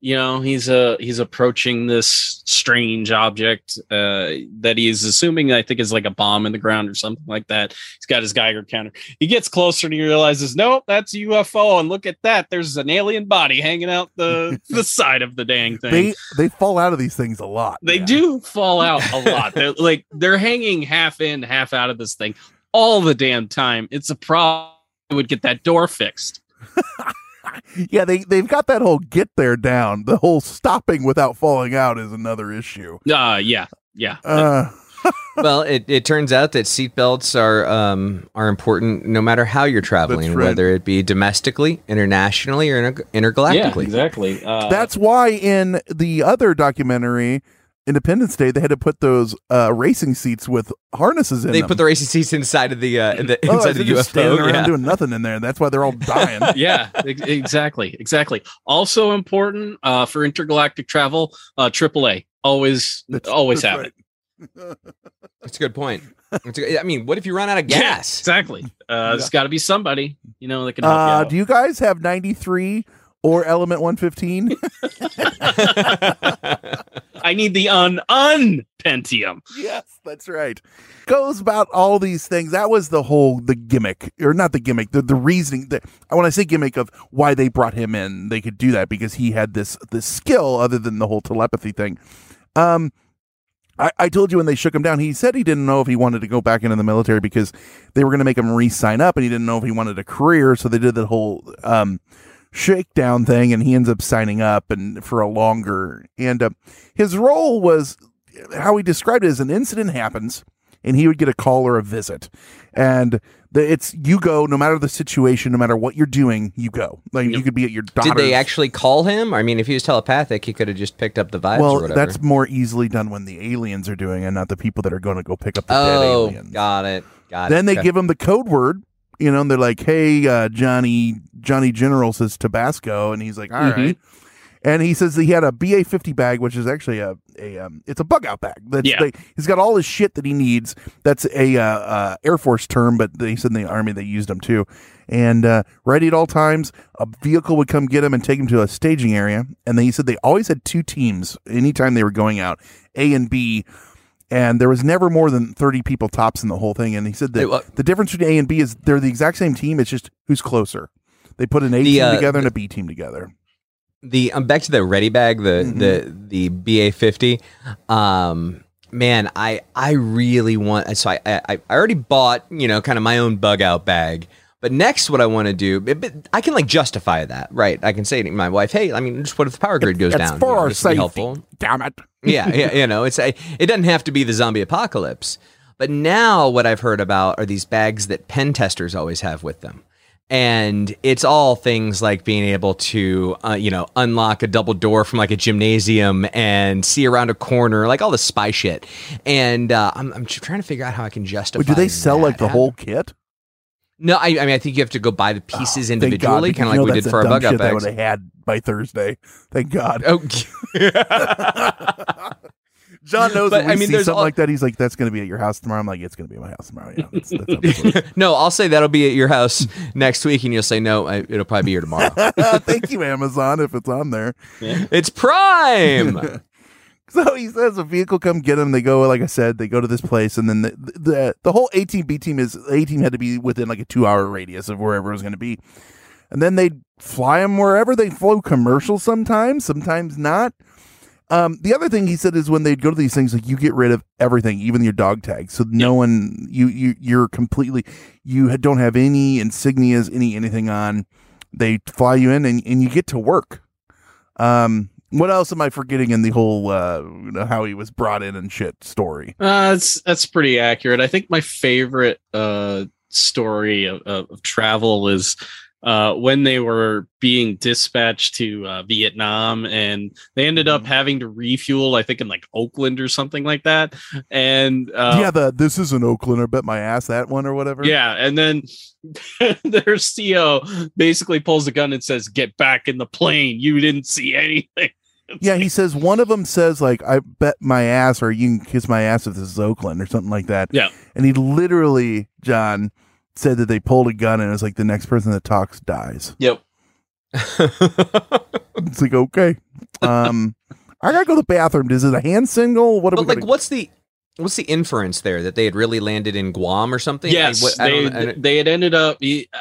you know he's uh he's approaching this strange object uh that he's assuming I think is like a bomb in the ground or something like that. He's got his Geiger counter. He gets closer and he realizes, nope, that's a UFO. And look at that, there's an alien body hanging out the (laughs) the side of the dang thing. They they fall out of these things a lot. They do fall out a (laughs) lot. They're like they're hanging half in, half out of this thing all the damn time. It's a problem. I Would get that door fixed. (laughs) (laughs) Yeah, they they've got that whole get there down. The whole stopping without falling out is another issue. Uh yeah, yeah. Uh, (laughs) well, it, it turns out that seatbelts are um, are important no matter how you're traveling, right. whether it be domestically, internationally, or inter- intergalactically. exactly. Uh, That's why in the other documentary, Independence Day, they had to put those uh, racing seats with harnesses in They them. put the racing seats inside of the, uh, the Oh, inside they're the just standing UFO. around Yeah. doing nothing in there. That's why they're all dying. (laughs) yeah, exactly, exactly. Also important uh, for intergalactic travel, uh, AAA always always that's have right. it. (laughs) That's a good point. That's a good- I mean, what if you run out of Yeah, gas? exactly. Uh, There's got to be somebody you know that can help you Uh, do you guys have 93 or Element 115? (laughs) I need the un un Pentium. yes, that's right. Goes about all these things. That was the whole the gimmick, or not the gimmick, the the reasoning. that when I say gimmick of why they brought him in, they could do that because he had this this skill other than the whole telepathy thing. Um, I, I told you when they shook him down, he said he didn't know if he wanted to go back into the military because they were going to make him re-sign up, and he didn't know if he wanted a career. So they did the whole um, shakedown thing, and he ends up signing up and for a longer. And uh, his role was how he described it as an incident happens, and he would get a call or a visit, and the, it's you go no matter the situation, no matter what you're doing, you go. Like you could be at your daughter's. Did they actually call him? I mean, if he was telepathic, he could have just picked up the vibes or Well, whatever. that's more easily done when the aliens are doing, and not the people that are going to go pick up the dead oh, aliens. got it. Got it. then it. they give him the code word, you know, and they're like, "Hey, uh, Johnny, Johnny General says Tabasco," and he's like, "All right." Mhm. And he says that he had a BA fifty bag, which is actually a a um, it's a bug out bag. That's Yeah. they, he's got all his shit that he needs. That's a uh, uh, Air Force term, but they said in the Army they used them too. And uh, ready at all times, a vehicle would come get him and take him to a staging area. And then he said they always had two teams anytime they were going out, A and B. And there was never more than 30 people tops in the whole thing. And he said that Wait, the difference between A and B is they're the exact same team. It's just who's closer. They put an A The, team uh, together and a B team together. the um, back to the ready bag, the Mm-hmm. the the BA fifty. Um, man, I I really want. So I, I I already bought you know kind of my own bug out bag. But next, what I want to do, but- but I can like justify that, right? I can say to my wife, "Hey, I mean, just what if the power grid goes It's down? for You know, our this would be safety. helpful." Damn it. (laughs) yeah, yeah, you know, it's a, it doesn't have to be the zombie apocalypse. But now what I've heard about are these bags that pen testers always have with them. And it's all things like being able to, uh, you know, unlock a double door from like a gymnasium and see around a corner, like all the spy shit. And uh, I'm, I'm trying to figure out how I can justify. But do they sell like the whole kit? No, I, I mean, I think you have to go buy the ah, pieces Thank God, individually, kind of like we did for our bug out shit that I would have had by Thursday. Thank God. Oh, (laughs) John knows But, when we I mean, see there's something all- like that. He's like, "That's going to be at your house tomorrow." I'm like, "It's going to be at my house tomorrow." Yeah, that's, that's (laughs) no, I'll say that'll be at your house next week, and you'll say no. I, it'll probably be here tomorrow. (laughs) Thank you, Amazon, if it's on there. It's Prime. So he says a vehicle come get him. They go, like I said, they go to this place, and then the the, the whole A team B team is A team had to be within like a two hour radius of wherever it was going to be, and then they fly him wherever they flew commercial sometimes, sometimes not. Um, the other thing he said is when they'd go to these things, like you get rid of everything, even your dog tags, so no one you you you're completely you don't have any insignias, any anything on. They fly you in, and and you get to work. Um, what else am I forgetting in the whole uh, you know, how he was brought in and shit story? Uh, that's that's pretty accurate. I think my favorite uh, story of, of, of travel is uh, when they were being dispatched to uh, Vietnam, and they ended Mm-hmm. up having to refuel. I think in like Oakland or something like that. And uh, yeah, the this is an Oakland or bet my ass that one or whatever. yeah, and then (laughs) their CEO basically pulls a gun and says, "Get back in the plane. You didn't see anything." (laughs) yeah. He says one of them says like I bet my ass or you can kiss my ass if this is Oakland or something like that. Yeah. and he literally John said that they pulled a gun and it was like the next person that talks dies. Yep. (laughs) It's like okay, um, I gotta go to the bathroom. Is it a hand signal? What are but we like, gonna- what's the what's the inference there that they had really landed in Guam or something? Yes, Like, what- I they don't- I don't- they had ended up.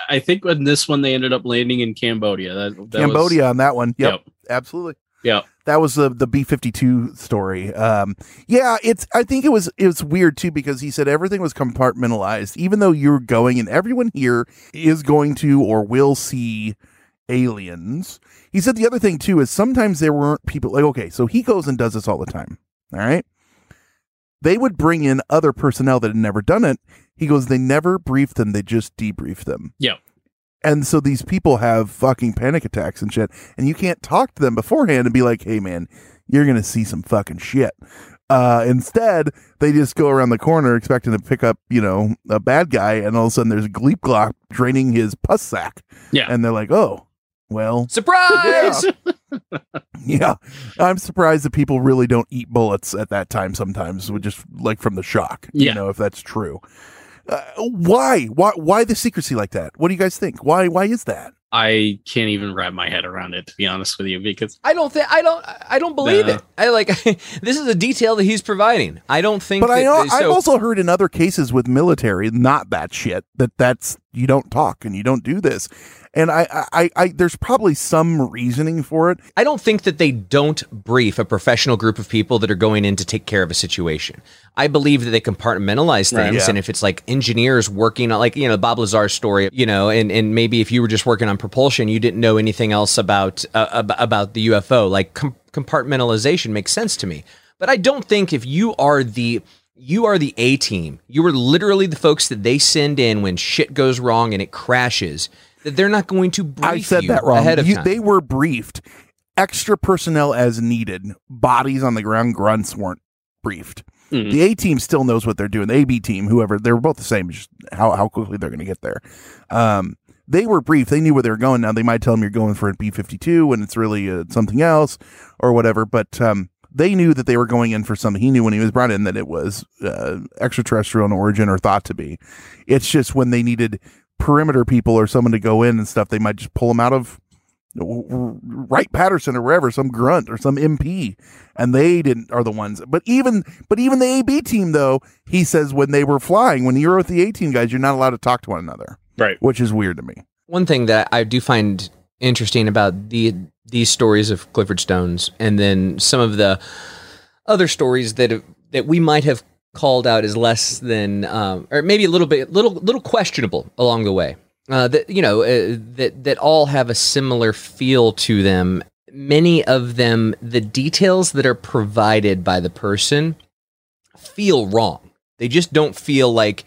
I think in this one they ended up landing in Cambodia. That, that Cambodia was- on that one. Yep, Yep. absolutely. Yeah. That was the the B fifty two story. Um, yeah, it's. I think it was it was weird too because he said everything was compartmentalized. Even though you're going and everyone here is going to or will see aliens. He said the other thing too is sometimes there weren't people like okay, so he goes and does this all the time. All right. They would bring in other personnel that had never done it. He goes, they never briefed them, they just debriefed them. Yeah. And so these people have fucking panic attacks and shit. And you can't talk to them beforehand and be like, hey, man, you're going to see some fucking shit. Uh, instead, they just go around the corner expecting to pick up, you know, a bad guy. And all of a sudden there's Gleep Glop draining his pus sack. Yeah. And they're like, oh, well. Surprise! (laughs) Yeah. I'm surprised that people really don't eat bullets at that time sometimes, with just like from the shock. You Yeah. know, if that's true. Uh, why? Why? Why the secrecy like that? What do you guys think? Why? Why is that? I can't even wrap my head around it to be honest with you because I don't think I don't I don't believe No. it. I like (laughs) this is a detail that he's providing. I don't think. But I know so- I've also heard in other cases with military, not that shit. That that's you don't talk and you don't do this. And I, I, I, I there's probably some reasoning for it. I don't think that they don't brief a professional group of people that are going in to take care of a situation. I believe that they compartmentalize Right. things, Yeah. and if it's like engineers working on, like you know, Bob Lazar's story, you know, and and maybe if you were just working on propulsion, you didn't know anything else about uh, about the UFO. Like com- compartmentalization makes sense to me, but I don't think if you are the you are the A team, you are literally the folks that they send in when shit goes wrong and it crashes. That they're not going to brief I said you that wrong. ahead of You- time. They were briefed. Extra personnel as needed. Bodies on the ground. Grunts weren't briefed. Mhm. The A team still knows what they're doing. The AB team, whoever, they're both the same. Just how how quickly they're going to get there. Um, they were briefed. They knew where they were going. Now they might tell them you're going for a B fifty two when it's really uh, something else or whatever. But um, they knew that they were going in for something. He knew when he was brought in that it was uh, extraterrestrial in origin or thought to be. It's just when they needed perimeter people or someone to go in and stuff, they might just pull them out of Wright Patterson or wherever, some grunt or some MP, and they didn't are the ones. But even but even the AB team though, he says when they were flying, when you're with the A team guys, you're not allowed to talk to one another, right? Which is weird to me. One thing that I do find interesting about the these stories of Clifford Stones, and then some of the other stories that that we might have called out as less than, um, or maybe a little bit, little little questionable along the way. Uh, that you know uh, that that all have a similar feel to them. Many of them, the details that are provided by the person feel wrong. They just don't feel like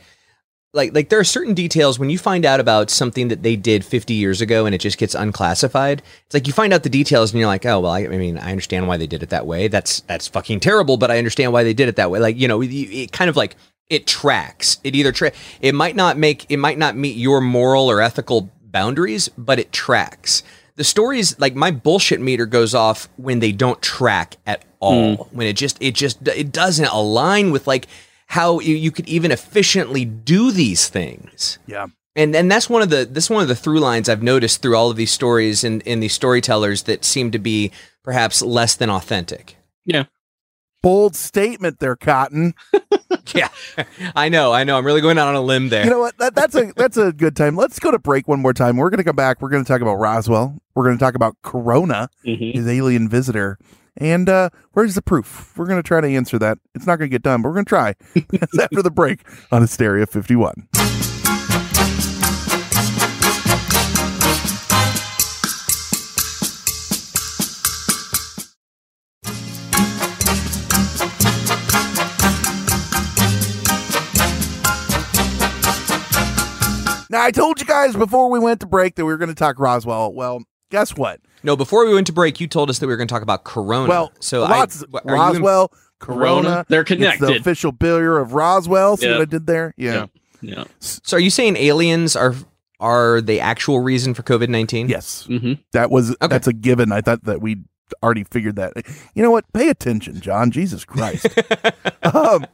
like like there are certain details when you find out about something that they did 50 years ago and it just gets unclassified it's like you find out the details and you're like oh well i, I mean i understand why they did it that way. That's that's fucking terrible but i understand why they did it that way. Like you know it, it kind of like it tracks. It either tra- it might not make it might not meet your moral or ethical boundaries but it tracks. The stories like my bullshit meter goes off when they don't track at all. Mm. when it just it just it doesn't align with like how you, you could even efficiently do these things Yeah. and and that's one of the this is one of the through lines I've noticed through all of these stories and in these storytellers that seem to be perhaps less than authentic. Yeah. Bold statement there, Cotton. (laughs) yeah, I know, I know. I'm really going out on a limb there. You know what? That, that's a that's a good time. Let's go to break one more time. We're going to come back. We're going to talk about Roswell. We're going to talk about Corona, Mm-hmm. his alien visitor, and uh, where's the proof? We're going to try to answer that. It's not going to get done, but we're going to try. (laughs) That's after the break on Hysteria 51. Now, I told you guys before we went to break that we were going to talk Roswell. Well, guess what? No, before we went to break, you told us that we were going to talk about Corona. Well, so lots, I, are you Roswell, Corona, Corona, they're It's the connected. official burial of Roswell. See Yeah. what I did there? Yeah. Yeah. So are you saying aliens are are the actual reason for COVID nineteen? Yes. Mm-hmm. That was that's a given. I thought that we already figured that. You know what? Pay attention, John. Jesus Christ. (laughs) um,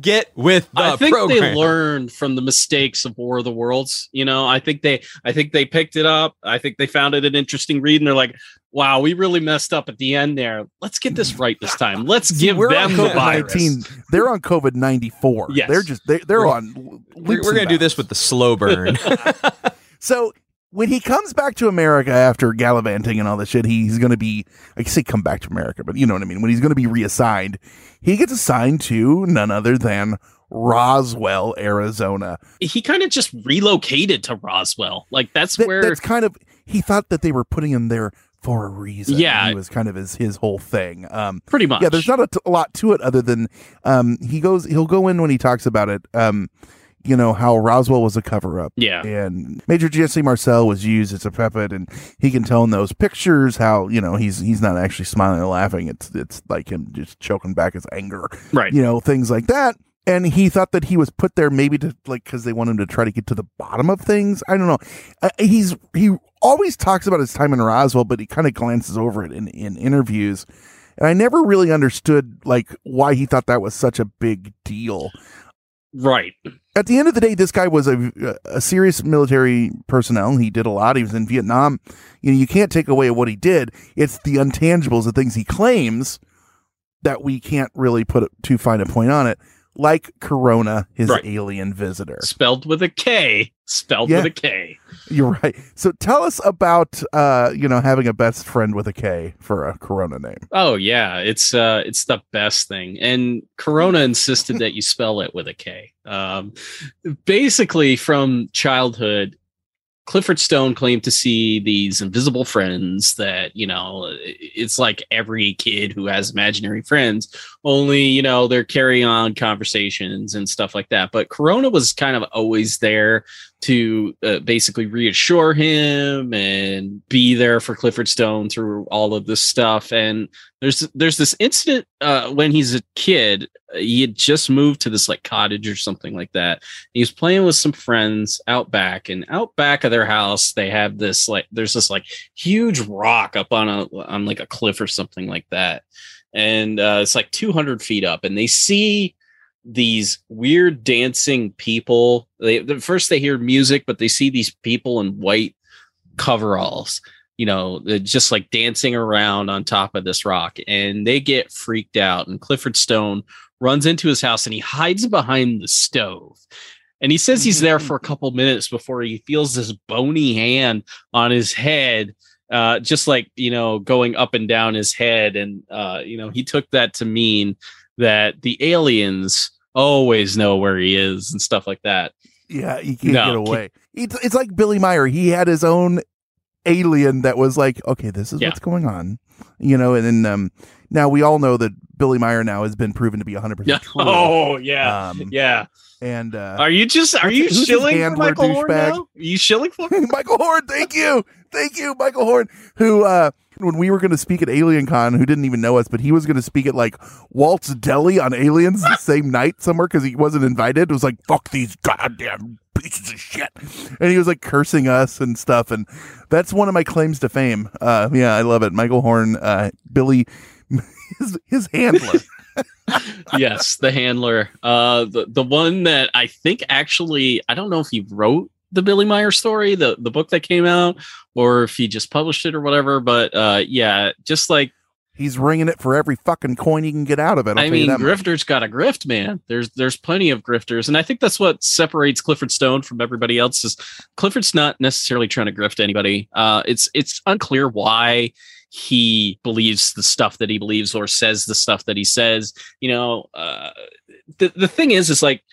Get with the I think they learned from the mistakes of War of the Worlds. You know, I think they, I think they picked it up. I think they found it an interesting read, and they're like, "Wow, we really messed up at the end there. Let's get this right this time. Let's give we're them on the COVID virus." nineteen. They're on COVID ninety four. Yes. They're just they, they're We're- on. We're, we're going to do this with the slow burn. (laughs) (laughs) So when he comes back to America after gallivanting and all this shit, he's going to be, I say come back to America, but you know what I mean? When he's going to be reassigned, he gets assigned to none other than Roswell, Arizona. He kind of just relocated to Roswell. Like that's That- where that's kind of, he thought that they were putting him there for a reason. Yeah. He was kind of his, his whole thing. Um, pretty much. yeah, there's not a, t- a lot to it other than um, he goes, he'll go in when he talks about it. Um, you know how Roswell was a cover up. Yeah. and Major Jesse Marcel was used as a puppet, and he can tell in those pictures how you know he's he's not actually smiling or laughing. It's it's like him just choking back his anger, Right. You know things like that. And he thought that he was put there maybe to like because they want him to try to get to the bottom of things. I don't know. Uh, he's he always talks about his time in Roswell, but he kind of glances over it in in interviews. And I never really understood like why he thought that was such a big deal right. at the end of the day, this guy was a, a serious military personnel. He did a lot. He was in Vietnam. You know, you can't take away what he did. It's the intangibles, the things he claims that we can't really put too fine a point on it, like Corona, his Right. alien visitor. Spelled with a K. Spelled Yeah. with a K. You're right. So tell us about, uh, you know, having a best friend with a K for a Corona name. Oh yeah, it's uh it's the best thing. And Corona insisted that you spell it with a K. Um basically from childhood Clifford Stone claimed to see these invisible friends that, you know, it's like every kid who has imaginary friends, only, you know, they're carrying on conversations and stuff like that. But Corona was kind of always there to uh, basically reassure him and be there for Clifford Stone through all of this stuff. And there's there's this incident uh, when he's a kid. He had just moved to this like cottage or something like that. He was playing with some friends out back, and out back of their house, they have this like there's this like huge rock up on a on like a cliff or something like that, and uh, it's like 200 feet up, and they see these weird dancing people. They the first they hear music, but they see these people in white coveralls, you know, just like dancing around on top of this rock, and they get freaked out. And Clifford Stone runs into his house and he hides behind the stove. And he says he's there for a (laughs) couple minutes before he feels this bony hand on his head, uh, just like, you know, going up and down his head. And, uh, you know, he took that to mean that the aliens always know where he is and stuff like that. Yeah, he can't No, get away. It's, it's like Billy Meier. He had his own alien that was like, okay, this is Yeah. what's going on, you know. And then um, now we all know that Billy Meier now has been proven to be 100 Yeah. percent true. Oh, yeah. Um, yeah. And uh, Are you just, are you shilling for Michael Horn now? Are you shilling for? (laughs) Michael Horn, thank you, thank you, Michael Horn, who uh, when we were going to speak at AlienCon, who didn't even know us, but he was going to speak at like Walt's Deli on Aliens the (laughs) same night somewhere because he wasn't invited. It was like fuck these goddamn pieces of shit, and he was like cursing us and stuff, and that's one of my claims to fame. Uh, yeah, I love it. Michael Horn, uh, Billy, (laughs) his his handler. (laughs) yes, the handler. Uh the the one that I think actually I don't know if he wrote the Billy Meier story, the the book that came out, or if he just published it or whatever. But uh yeah, just like He's ringing it for every fucking coin he can get out of it. I'll I mean, that much. grifters got a grift, man. There's there's plenty of grifters, and I think that's what separates Clifford Stone from everybody else. Is Clifford's not necessarily trying to grift anybody. Uh, it's it's unclear why he believes the stuff that he believes or says the stuff that he says. You know, uh, the the thing is, is like,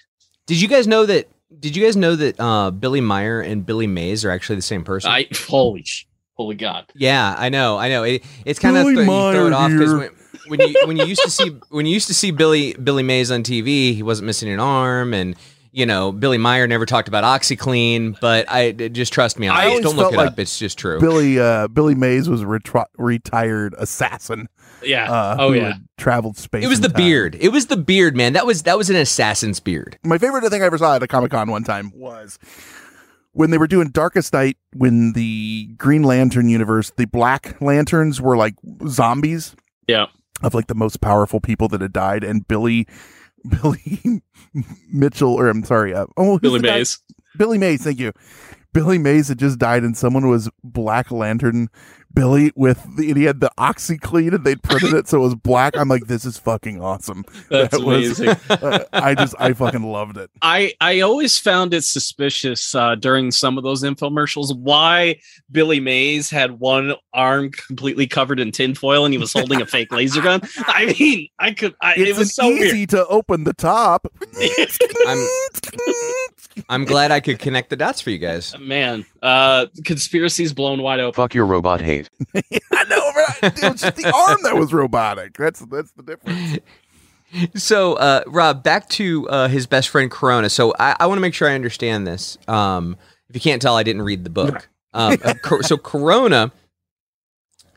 Did you guys know that? Did you guys know that uh, Billy Meier and Billy Mays are actually the same person? I holy sh- holy god. Yeah, I know, I know. It, it's kind of Billy you throw it off because when, when you when you used to see when you used to see Billy Billy Mays on TV, he wasn't missing an arm, and you know Billy Meier never talked about OxiClean. But I just trust me on I this. always Don't look felt it like up. It's just true. Billy uh, Billy Mays was a retri- retired assassin. Yeah. Uh, oh yeah. traveled space. it was the time. beard. It was the beard, man. That was that was an assassin's beard. My favorite thing I ever saw at a Comic Con one time was when they were doing Darkest Night. When the Green Lantern universe, the Black Lanterns were like zombies Yeah. of like the most powerful people that had died, and Billy. (laughs) Billy Mitchell, or I'm sorry, uh, oh, Billy the guy? Mays. Billy Mays, thank you. Billy Mays had just died, and someone was Black Lantern Billy with the, and he had the OxiClean, and they'd printed it so it was black. I'm like, this is fucking awesome. (laughs) That's That was- amazing. (laughs) uh, I just, I fucking loved it. I I always found it suspicious uh, during some of those infomercials why Billy Mays had one arm completely covered in tinfoil and he was holding a fake laser gun. (laughs) I mean, I could. I, It's it was so easy weird. to open the top. I'm I'm glad I could connect the dots for you guys. Man, uh, conspiracies blown wide open. Fuck your robot hate. (laughs) I know, but I- it was just the arm that was robotic. That's that's the difference. (laughs) So, uh, Rob, back to uh, his best friend Corona. So, I, I want to make sure I understand this. Um, if you can't tell, I didn't read the book. Um, uh, so, Corona,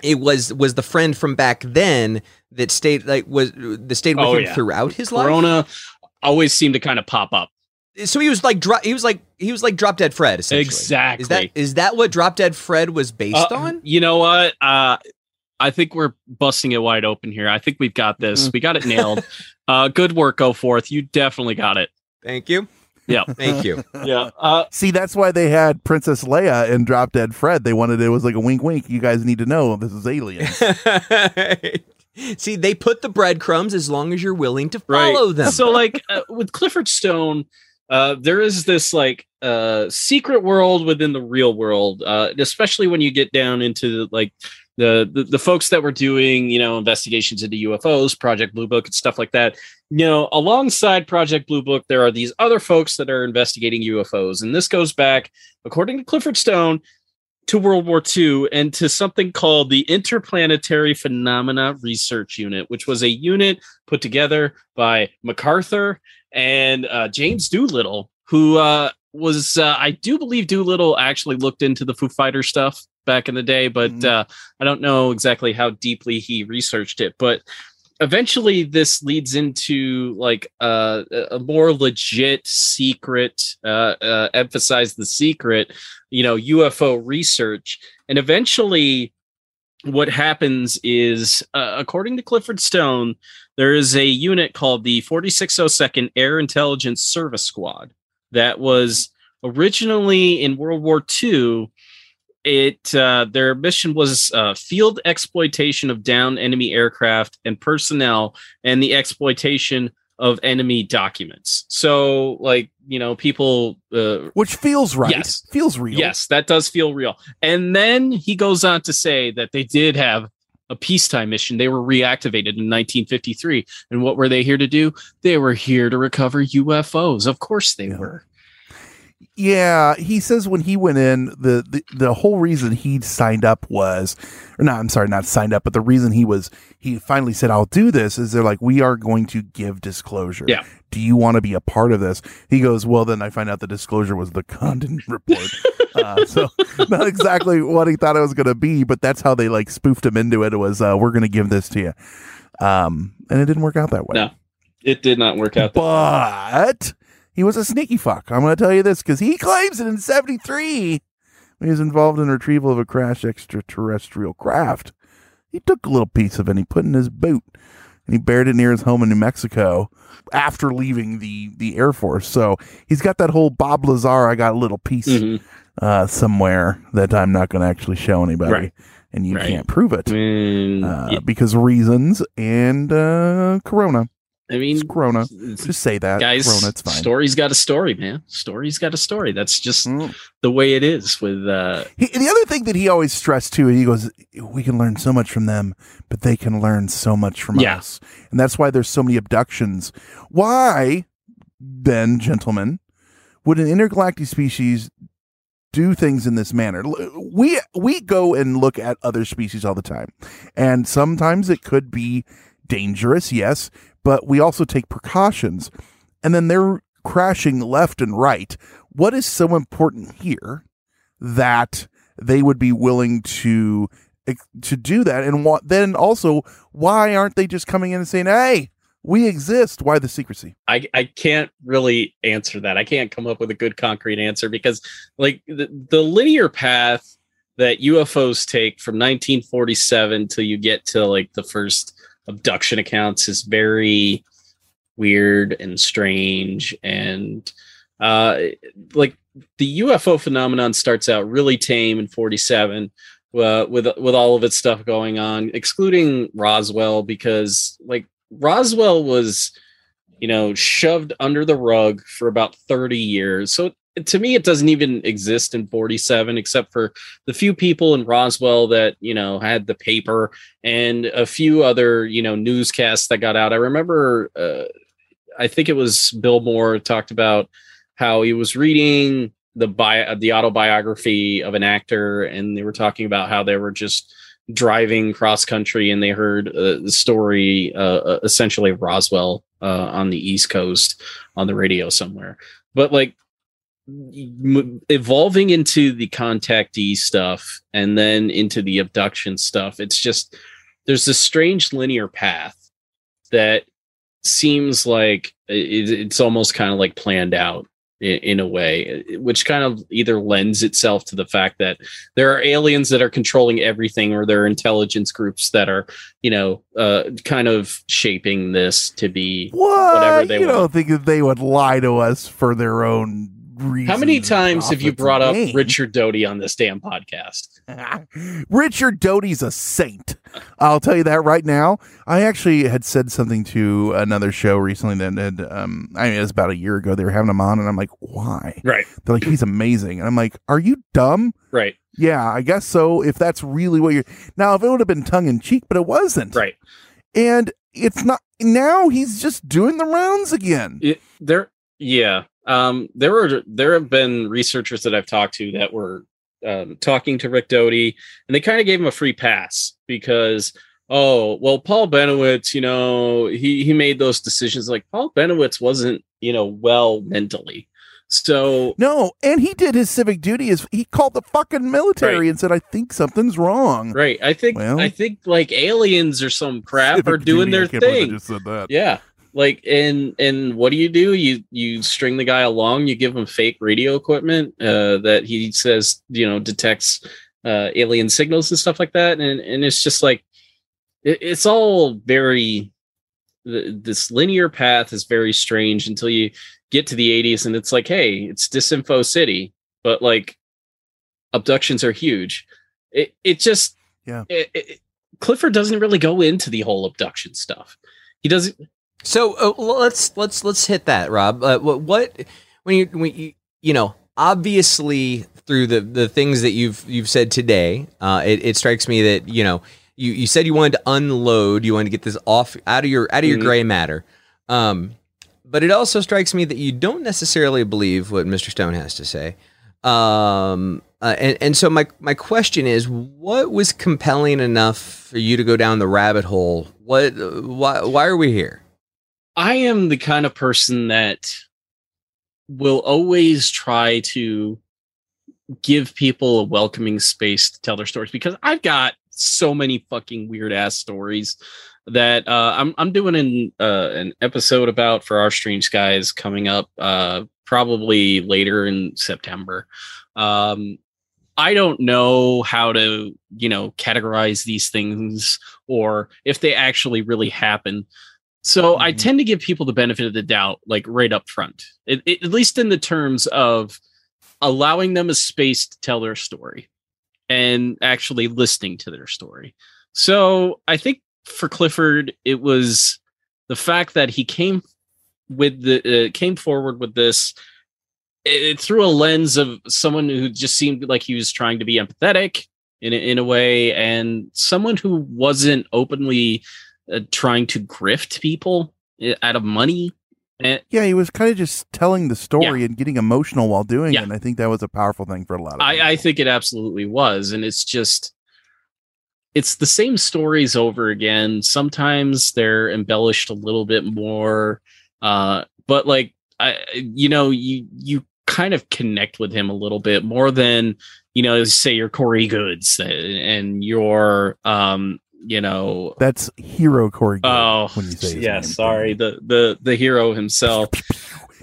it was was the friend from back then that stayed like was the stayed with Oh, him yeah. throughout his life. Corona always seemed to kind of pop up. So he was like dro- he was like he was like Drop Dead Fred. Essentially. Exactly. Is that is that what Drop Dead Fred was based Uh, on? You know what? Uh, I think we're busting it wide open here. I think we've got this. We got it nailed. (laughs) uh, good work, go forth. You definitely got it. Thank you. Yeah. (laughs) Thank you. (laughs) Yeah. Uh, See, that's why they had Princess Leia in Drop Dead Fred. They wanted it was like a wink, wink. You guys need to know this is alien See, they put the breadcrumbs as long as you're willing to follow them. So, like uh, with Clifford Stone, uh, there is this like uh, secret world within the real world, uh, especially when you get down into like the, the the folks that were doing you know investigations into UFOs, Project Blue Book, and stuff like that. You know, alongside Project Blue Book, there are these other folks that are investigating UFOs, and this goes back, according to Clifford Stone, to World War II and to something called the Interplanetary Phenomena Research Unit, which was a unit put together by MacArthur and uh, James Doolittle, who uh, was, uh, I do believe Doolittle actually looked into the Foo Fighter stuff back in the day, but uh, I don't know exactly how deeply he researched it. But eventually this leads into like uh, a more legit secret uh, uh, emphasize the secret you know ufo research. And eventually what happens is uh, according to clifford stone there is a unit called the 4602nd air intelligence service squad that was originally in world war ii it uh, their mission was uh, field exploitation of downed enemy aircraft and personnel and the exploitation of enemy documents. So, like, you know, people. Uh, Which feels right. Yes. Feels real. Yes, that does feel real. And then he goes on to say that they did have a peacetime mission. They were reactivated in 1953. And what were they here to do? They were here to recover UFOs. Of course they were. Yeah, he says when he went in, the, the the whole reason he signed up was, or no, I'm sorry, not signed up, but the reason he was, he finally said, "I'll do this," is they're like, "We are going to give disclosure." Yeah. Do you want to be a part of this? He goes, "Well, then I find out the disclosure was the Condon (laughs) report." uh, so (laughs) not exactly what he thought it was going to be, but that's how they like spoofed him into it. It was, uh, "We're going to give this to you," um, and it didn't work out that way. No, it did not work out. That But he was a sneaky fuck. I'm going to tell you this because he claims it in 73 when he was involved in retrieval of a crashed extraterrestrial craft. He took a little piece of it and he put it in his boot and he buried it near his home in New Mexico after leaving the, the Air Force. So he's got that whole Bob Lazar, I got a little piece Mm-hmm. uh, somewhere that I'm not going to actually show anybody. Right. And you Right. can't prove it Mm, uh, yeah. because reasons and uh, Corona. I mean, It's Corona. Just say that. guys, Corona, it's fine. story's got a story, man. Story's got a story. That's just Mm. the way it is with uh He, the other thing that he always stressed too, he goes, "We can learn so much from them, but they can learn so much from Yeah. us," and that's why there's so many abductions. Why, then, gentlemen, would an intergalactic species do things in this manner? We we go and look at other species all the time, and sometimes it could be dangerous, yes, but we also take precautions, and then they're crashing left and right. What is so important here? that they would be willing to eh, to do that and what then also why aren't they just coming in and saying hey we exist why the secrecy I, I can't really answer that. I can't come up with a good concrete answer because like the, the linear path that UFOs take from 1947 till you get to like the first abduction accounts is very weird and strange. And uh like the UFO phenomenon starts out really tame in 47 uh, with with all of its stuff going on excluding Roswell because like Roswell was you know shoved under the rug for about 30 years. So to me it doesn't even exist in 47 except for the few people in Roswell that you know had the paper and a few other you know newscasts that got out I remember uh, I think it was Bill Moore talked about how he was reading the bio, the autobiography of an actor, and they were talking about how they were just driving cross country and they heard uh, the story, uh, essentially of Roswell uh, on the East Coast on the radio somewhere. But like evolving into the contactee stuff and then into the abduction stuff, it's just there's this strange linear path that seems like it's almost kind of like planned out in, a way, which kind of either lends itself to the fact that there are aliens that are controlling everything, or there are intelligence groups that are, you know, uh, kind of shaping this to be what whatever they you want. don't think that they would lie to us for their own How many times have you brought up? Richard Doty on this damn podcast? (laughs) Richard Doty's a saint. I'll tell you that right now. I actually had said something to another show recently that had, um, I mean, it was about a year ago. They were having him on, and I'm like, why? Right. They're like, he's amazing. And I'm like, are you dumb? Right. Yeah, I guess so. If that's really what you're now, if it would have been tongue in cheek, but it wasn't. Right. And it's not now. He's just doing the rounds again. It, there, yeah. Um, there were there have been researchers that I've talked to that were um, talking to Rick Doty, and they kind of gave him a free pass because oh well, Paul Bennewitz, you know, he he made those decisions. Like Paul Bennewitz wasn't you know well mentally, so No, and he did his civic duty. As he called the fucking military Right. and said, "I think something's wrong." right. I think Well- I think like aliens or some crap are doing duty, their can't believe I thing. just said that. Yeah. Like and and what do you do? You you string the guy along, you give him fake radio equipment uh that he says, you know, detects uh alien signals and stuff like that. And and it's just like it, it's all very th- this linear path is very strange until you get to the 80s and it's like, hey, it's disinfo city, but like abductions are huge. It it just Yeah. it, it, Clifford doesn't really go into the whole abduction stuff. He doesn't So uh, let's let's let's hit that, Rob. Uh, what, what when you when you you know obviously through the the things that you've you've said today, uh, it, it strikes me that you know you you said you wanted to unload, you wanted to get this off out of your out of your Mhm. gray matter. Um, but it also strikes me that you don't necessarily believe what Mr. Stone has to say. Um, uh, and and so my my question is, what was compelling enough for you to go down the rabbit hole? What why why are we here? I am the kind of person that will always try to give people a welcoming space to tell their stories because I've got so many fucking weird ass stories that uh, I'm I'm doing an uh, an episode about for our Strange guys coming up uh, probably later in September. Um, I don't know how to you know categorize these things or if they actually really happen. So I tend to give people the benefit of the doubt, like right up front, it, it- at least in the terms of allowing them a space to tell their story and actually listening to their story. So I think for Clifford, it was the fact that he came with the uh, came forward with this it, through a lens of someone who just seemed like he was trying to be empathetic in a, in a way, and someone who wasn't openly uh, trying to grift people uh, out of money. And Yeah, he was kind of just telling the story and getting emotional while doing it. And I think that was a powerful thing for a lot of I, I think it absolutely was, and it's just it's the same stories over again. Sometimes they're embellished a little bit more, uh, but like I, you know, you you kind of connect with him a little bit more than you know, say your Corey Goodes and, and your um, you know, That's hero Corey. Oh, when you say yeah. name. Sorry, the the the hero himself.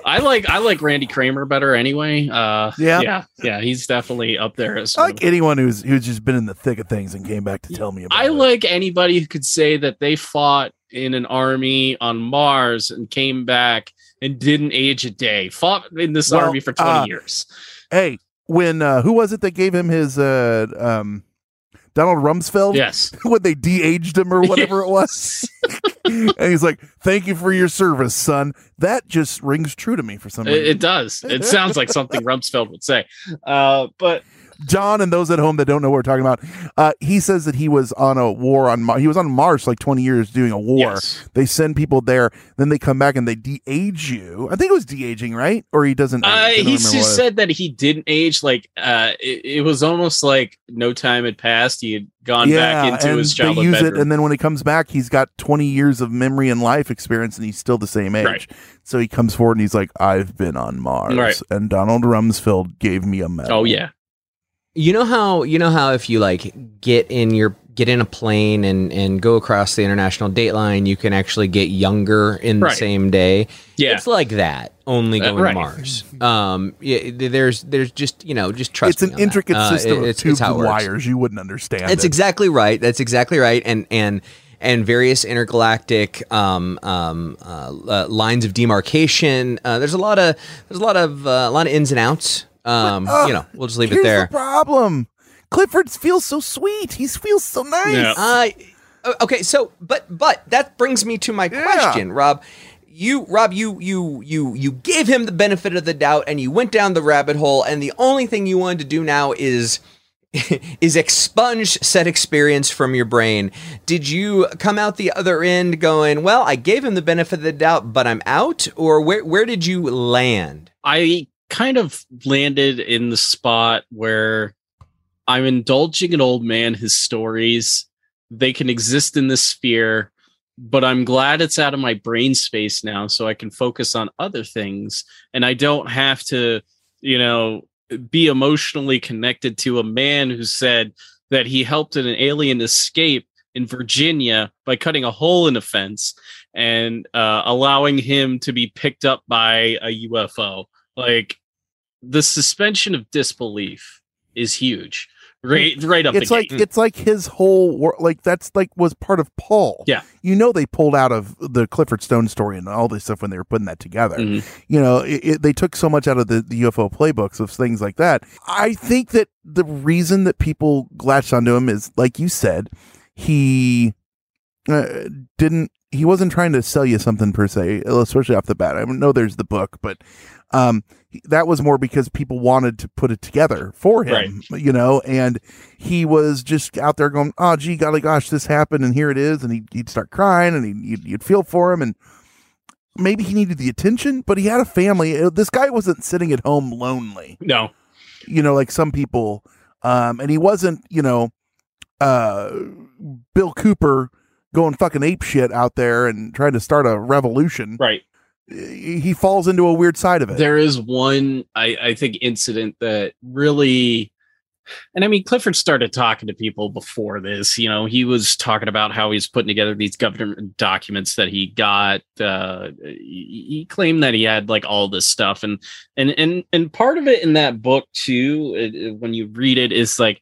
I like I like Randy Kramer better anyway. Uh, Yeah. yeah, yeah. He's definitely up there as I like anyone who's who's just been in the thick of things and came back to tell me about. I like anybody who could say that they fought in an army on Mars and came back and didn't age a day. Fought in this Well, army for twenty uh, years. Hey, when uh who was it that gave him his uh um Donald Rumsfeld? Yes. (laughs) when they de-aged him or whatever it was. (laughs) and he's like, "Thank you for your service, son." That just rings true to me for some It, reason. it does. It sounds like something Rumsfeld would say. Uh, but John and those at home that don't know what we're talking about, uh, he says that he was on a war on Mar- he was on Mars like 20 years doing a war. They send people there, then they come back and they de-age you. I think it was de-aging, right? Or he doesn't. Uh, he just said that he didn't age. Like uh, it, it was almost like no time had passed. He had gone back into his they use bedroom. it, and then when he comes back, he's got 20 years of memory and life experience, and he's still the same age. Right. So he comes forward and he's like, "I've been on Mars, Right. and Donald Rumsfeld gave me a medal." oh yeah, You know how you know how if you like get in your get in a plane and and go across the international date line, you can actually get younger in the Right. same day. Yeah. it's like that. Only Uh, going right. to Mars. Um, yeah, there's there's just you know just trust. it's an me on that. intricate Uh, system it- of it's- it's tubes how it and wires. You wouldn't understand. That's it. exactly right. That's exactly right. And and and various intergalactic um, um, uh, uh, lines of demarcation. Uh, there's a lot of there's a lot of uh, a lot of ins and outs. Um, uh, you know, we'll just leave it Here's there. the problem. Clifford feels so sweet. He feels so nice. Uh, okay, so but but that brings me to my question, Rob. You Rob, you you you you gave him the benefit of the doubt and you went down the rabbit hole and the only thing you wanted to do now is (laughs) is expunge said experience from your brain. Did you come out the other end going, "Well, I gave him the benefit of the doubt, but I'm out?" Or where where did you land? I kind of landed in the spot where I'm indulging an old man his stories. They can exist in this sphere, but I'm glad it's out of my brain space now so I can focus on other things and I don't have to, you know, be emotionally connected to a man who said that he helped an alien escape in Virginia by cutting a hole in a fence and uh, allowing him to be picked up by a UFO. Like the suspension of disbelief is huge. Right, right up. It's like gate. it's like his whole wor- like that's like was part of Paul. Yeah. you know they pulled out of the Clifford Stone story and all this stuff when they were putting that together. Mhm. You know, it, it, they took so much out of the, the UFO playbooks of things like that. I think that the reason that people latched onto him is, like you said, he uh, didn't he wasn't trying to sell you something per se, especially off the bat. I know there's the book, but um, that was more because people wanted to put it together for him, you know, and he was just out there going, "Oh, gee, golly gosh, this happened, and here it is," and he'd, he'd start crying, and he'd, you'd, you'd feel for him, and maybe he needed the attention, but he had a family. Uh, This guy wasn't sitting at home lonely No. you know, like some people. Um, and he wasn't, you know, uh, Bill Cooper going fucking ape shit out there and trying to start a revolution. Right. He falls into a weird side of it. There is one, I, I think, incident that really, and I mean, Clifford started talking to people before this. You know, he was talking about how he's putting together these government documents that he got. Uh, he, claimed that he had like all this stuff, and and and and part of it in that book too, it- when you read it, is like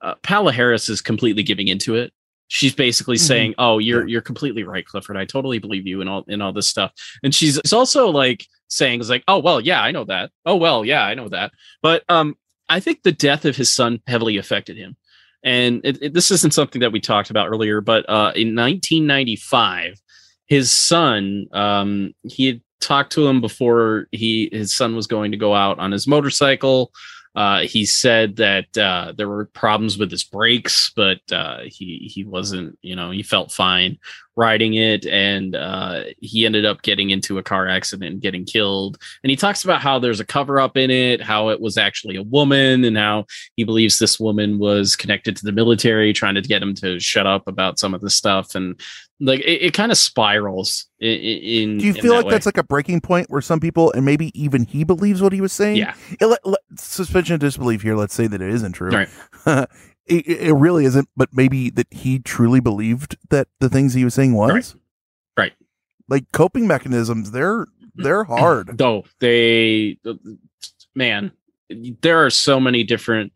uh, Paola Harris is completely giving into it. She's basically Mhm. saying, "Oh, you're you're completely right, Clifford. I totally believe you and all in all this stuff." And she's it's also like saying, "Is like, oh well, yeah, I know that. Oh well, yeah, I know that." But um, I think the death of his son heavily affected him. And it, it- this isn't something that we talked about earlier, but uh, in 1995, his son, um, he had talked to him before he his son was going to go out on his motorcycle. Uh, he said that uh, there were problems with his brakes, but uh, he he wasn't, you know, he felt fine riding it, and uh, he ended up getting into a car accident and getting killed. And he talks about how there's a cover up in it, how it was actually a woman, and how he believes this woman was connected to the military, trying to get him to shut up about some of the stuff, and like it, it kind of spirals in. in Do you feel that like way. that's like a breaking point where some people, and maybe even he believes what he was saying? Yeah. It, let- let- suspension of disbelief here. Let's say that it isn't true. Right. (laughs) it, it really isn't, but maybe that he truly believed that the things he was saying was right, Right. Like coping mechanisms, they're mm-hmm. they're hard. though they man there are so many different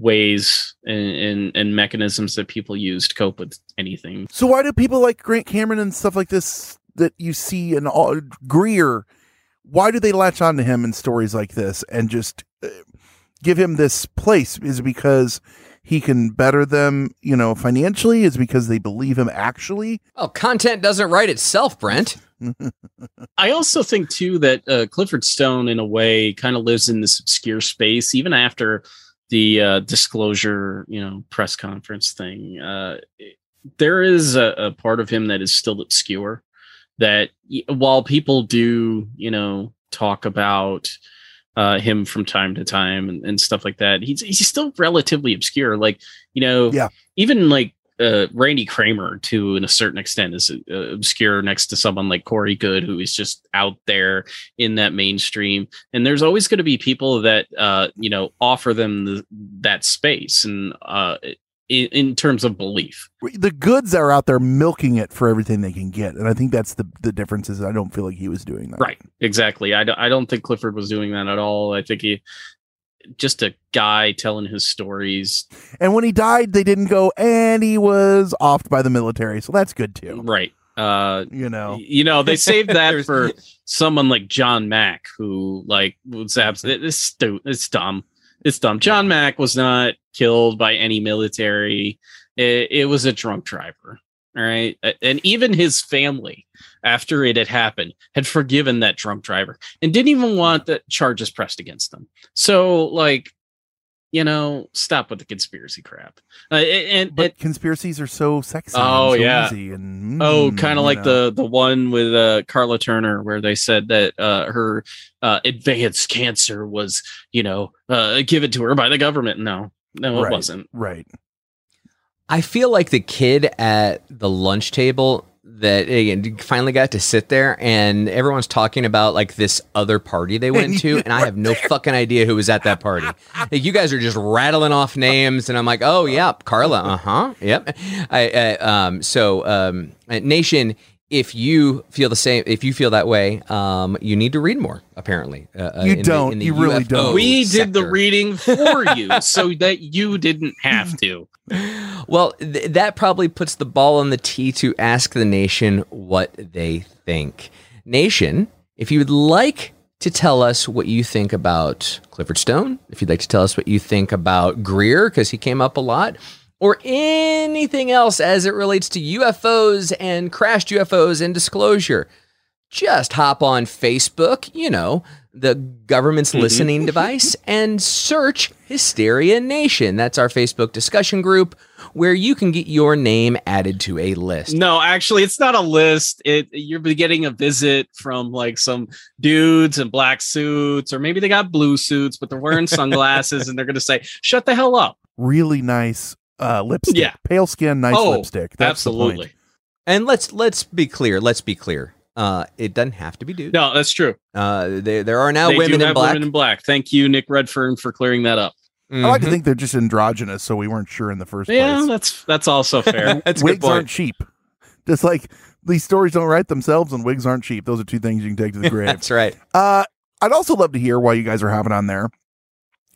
ways and, and and mechanisms that people use to cope with anything So why do people like Grant Cameron and stuff like this that you see in all Greer? Why do they latch on to him in stories like this and just uh, give him this place? Is it because he can better them, you know, financially? Is it because they believe him actually? Oh, content doesn't write itself, Brent. (laughs) i also think too that uh, clifford stone in a way kind of lives in this obscure space even after the uh, disclosure you know press conference thing uh, it- there is a, a part of him that is still obscure that while people do you know talk about uh, him from time to time and, and stuff like that he's he's still relatively obscure like you know Yeah. even like uh, Randy Kramer to in a certain extent is uh, obscure next to someone like Corey Goode, who is just out there in that mainstream. And there's always going to be people that uh, you know offer them the, that space and uh, in, in terms of belief. The goods are out there milking it for everything they can get, and I think that's the the difference. Is I don't feel like he was doing that. Right. Exactly. I don't, I don't think Clifford was doing that at all. I think he just a guy telling his stories. And when he died, they didn't go, and he was offed by the military, so that's good too. Right. Uh, you know, you know, they saved that (laughs) for someone like John Mack, who like was absolutely (laughs) it's stu- it's dumb. It's dumb. John Mack was not killed by any military. It, it was a drunk driver. All right. And even his family, after it had happened, had forgiven that drunk driver and didn't even want the charges pressed against them. So, like, you know, stop with the conspiracy crap. Uh, and, but conspiracies are so sexy. Oh and so yeah. and oh, mm, kind of like know. the the one with uh, Karla Turner, where they said that uh, her uh, advanced cancer was, you know, uh, given to her by the government. No, no, it Right, wasn't. Right. I feel like the kid at the lunch table that again finally got to sit there and everyone's talking about like this other party they went (laughs) to and I have no fucking idea who was at that party. Like, you guys are just rattling off names and I'm like, "Oh, yeah, Karla, uh-huh. Yep." I uh, um so um nation if you feel the same, if you feel that way, um, you need to read more. Apparently, uh, uh, You in don't. in the You really don't. we did the reading for (laughs) you so that you didn't have to. Well, th- that probably puts the ball on the tee to ask the nation what they think. Nation, if you would like to tell us what you think about Clifford Stone, if you'd like to tell us what you think about Greer, because he came up a lot, or anything else as it relates to UFOs and crashed UFOs and disclosure, just hop on Facebook, you know, the government's Mm-hmm. listening device, (laughs) and search Hysteria Nation. That's our Facebook discussion group where you can get your name added to a list. No, actually, it's not a list. It you're getting a visit from like some dudes in black suits, or maybe they got blue suits, but they're wearing (laughs) sunglasses, and they're going to say, "Shut the hell up." Really nice uh, lipstick. Yeah. Pale skin, nice Oh, lipstick. That's the point. absolutely. And let's let's be clear. Let's be clear. Uh, it doesn't have to be dudes. No, that's true. Uh, there there are now They do women in black. Women in black. Thank you, Nick Redfern, for clearing that up. I like to Mhm. think they're just androgynous, so we weren't sure in the first Yeah, place. Yeah, that's that's also (laughs) fair. That's wigs aren't cheap. Just like these stories don't write themselves, and wigs aren't cheap. Those are two things you can take to the (laughs) grave. That's right. Uh, I'd also love to hear why you guys are having on there.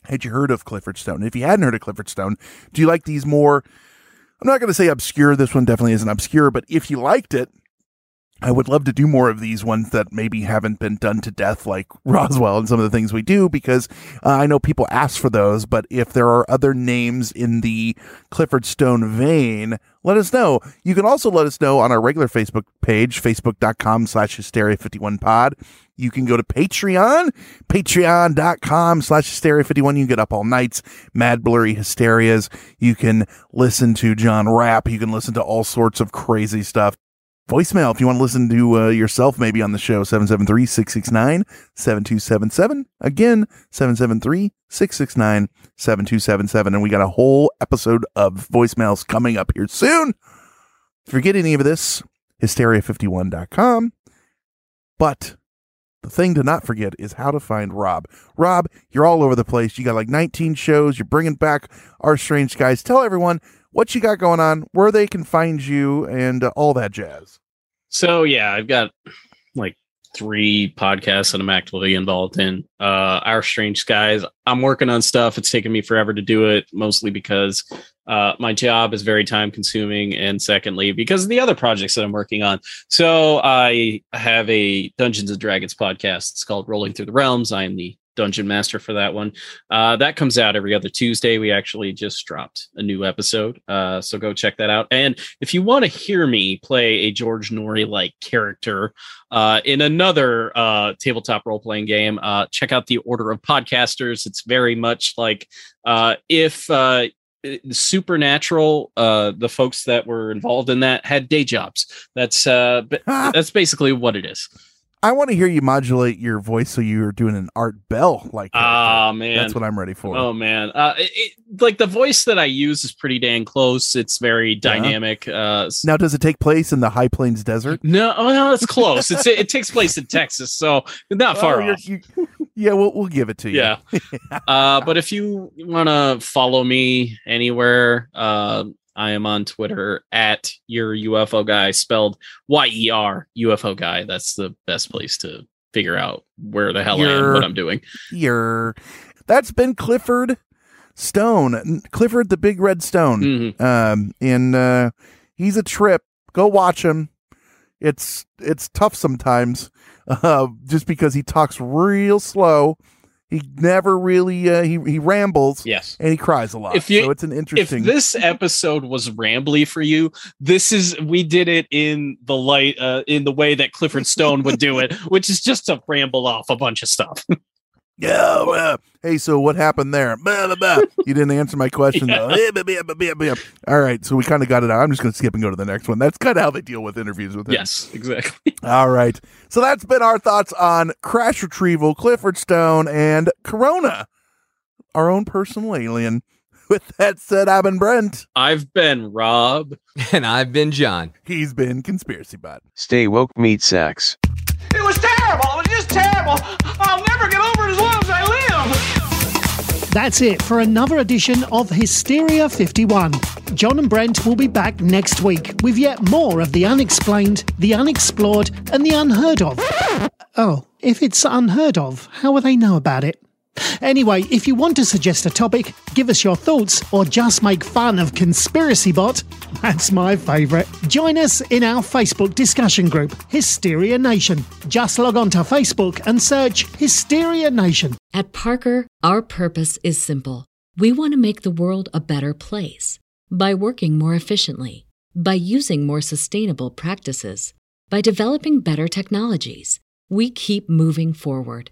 Had you heard of Clifford Stone? If you hadn't heard of Clifford Stone, do you like these more? I'm not going to say obscure. This one definitely isn't obscure, but if you liked it, I would love to do more of these ones that maybe haven't been done to death, like (laughs) Roswell and some of the things we do, because uh, I know people ask for those. But if there are other names in the Clifford Stone vein, let us know. You can also let us know on our regular Facebook page, facebook.com slash hysteria51pod. You can go to Patreon, patreon.com slash hysteria51. You get up all nights, mad blurry hysterias. You can listen to John rap. You can listen to all sorts of crazy stuff. Voicemail if you want to listen to uh, yourself maybe on the show, 773 669 7277. Again, 773 669 7277. And we got a whole episode of voicemails coming up here soon. If you forget any of this, hysteria51.com. But the thing to not forget is how to find Rob. Rob, you're all over the place. You got like 19 shows. You're bringing back Our Strange Skies. Tell everyone what you got going on, where they can find you, and uh, all that jazz. So yeah, I've got like three podcasts that I'm actively involved in. Uh Our Strange Skies. I'm working on stuff. It's taken me forever to do it, mostly because uh my job is very time consuming and secondly because of the other projects that I'm working on. So I have a Dungeons and Dragons podcast. It's called Rolling Through the Realms. I am the dungeon master for that one. Uh, that comes out every other Tuesday. We actually just dropped a new episode. Uh, so go check that out. And if you want to hear me play a George Noory like character uh, in another uh, tabletop role playing game, uh, check out the Order of Podcasters. It's very much like uh, if. Uh, supernatural uh the folks that were involved in that had day jobs that's uh (laughs) that's basically what it is I want to hear you modulate your voice so you're doing an Art Bell like. Ah man, That's what I'm ready for. Oh man, uh, it, it- like the voice that I use is pretty dang close. It's very dynamic. Uh, Now, does it take place in the High Plains Desert? no, oh, no, it's close. it's it, takes place in Texas, so not far Oh, off. you- yeah, we'll, we'll give it to you. Yeah. (laughs) uh, but if you want to follow me anywhere, uh, I am on Twitter at your UFO guy, spelled Y E R UFO guy. That's the best place to figure out where the hell I am, what I'm doing. You're. That's been Clifford Stone. Clifford the Big Red Stone. Mm-hmm. Um, and uh, he's a trip. Go watch him. It's it's tough sometimes, (laughs) uh, just because he talks real slow. He never really uh, he he rambles. Yes, and he cries a lot. If you- so it's an interesting. If this episode was rambly for you, this is we did it in the light, uh, in the way that Clifford Stone would do it, which is just to ramble off a bunch of stuff. (laughs) Yeah. well, hey, so what happened there? Blah, blah, blah. You didn't answer my question (laughs) though. Eh, blah, blah, blah, blah, blah. All right, so we kind of got it out. I'm just going to skip and go to the next one. That's kind of how they deal with interviews with him. yes, exactly. (laughs) All right. So that's been our thoughts on Crash Retrieval, Clifford Stone, and Corona, our own personal alien. (laughs) With that said, I've been Brent. I've been Rob. And I've been John. He's been Conspiracy Bot. Stay woke, meat sacks. It was terrible. It was just terrible. I'll never get over it as long as I live. That's it for another edition of Hysteria 51. John and Brent will be back next week with yet more of the unexplained, the unexplored, and the unheard of. Oh, if it's unheard of, how will they know about it? Anyway, if you want to suggest a topic, give us your thoughts, or just make fun of Conspiracy Bot, that's my favourite. Join us in our Facebook discussion group, Hysteria Nation. Just log on to Facebook and search Hysteria Nation. At Parker, our purpose is simple. We want to make the world a better place. by working more efficiently, by using more sustainable practices, by developing better technologies, we keep moving forward.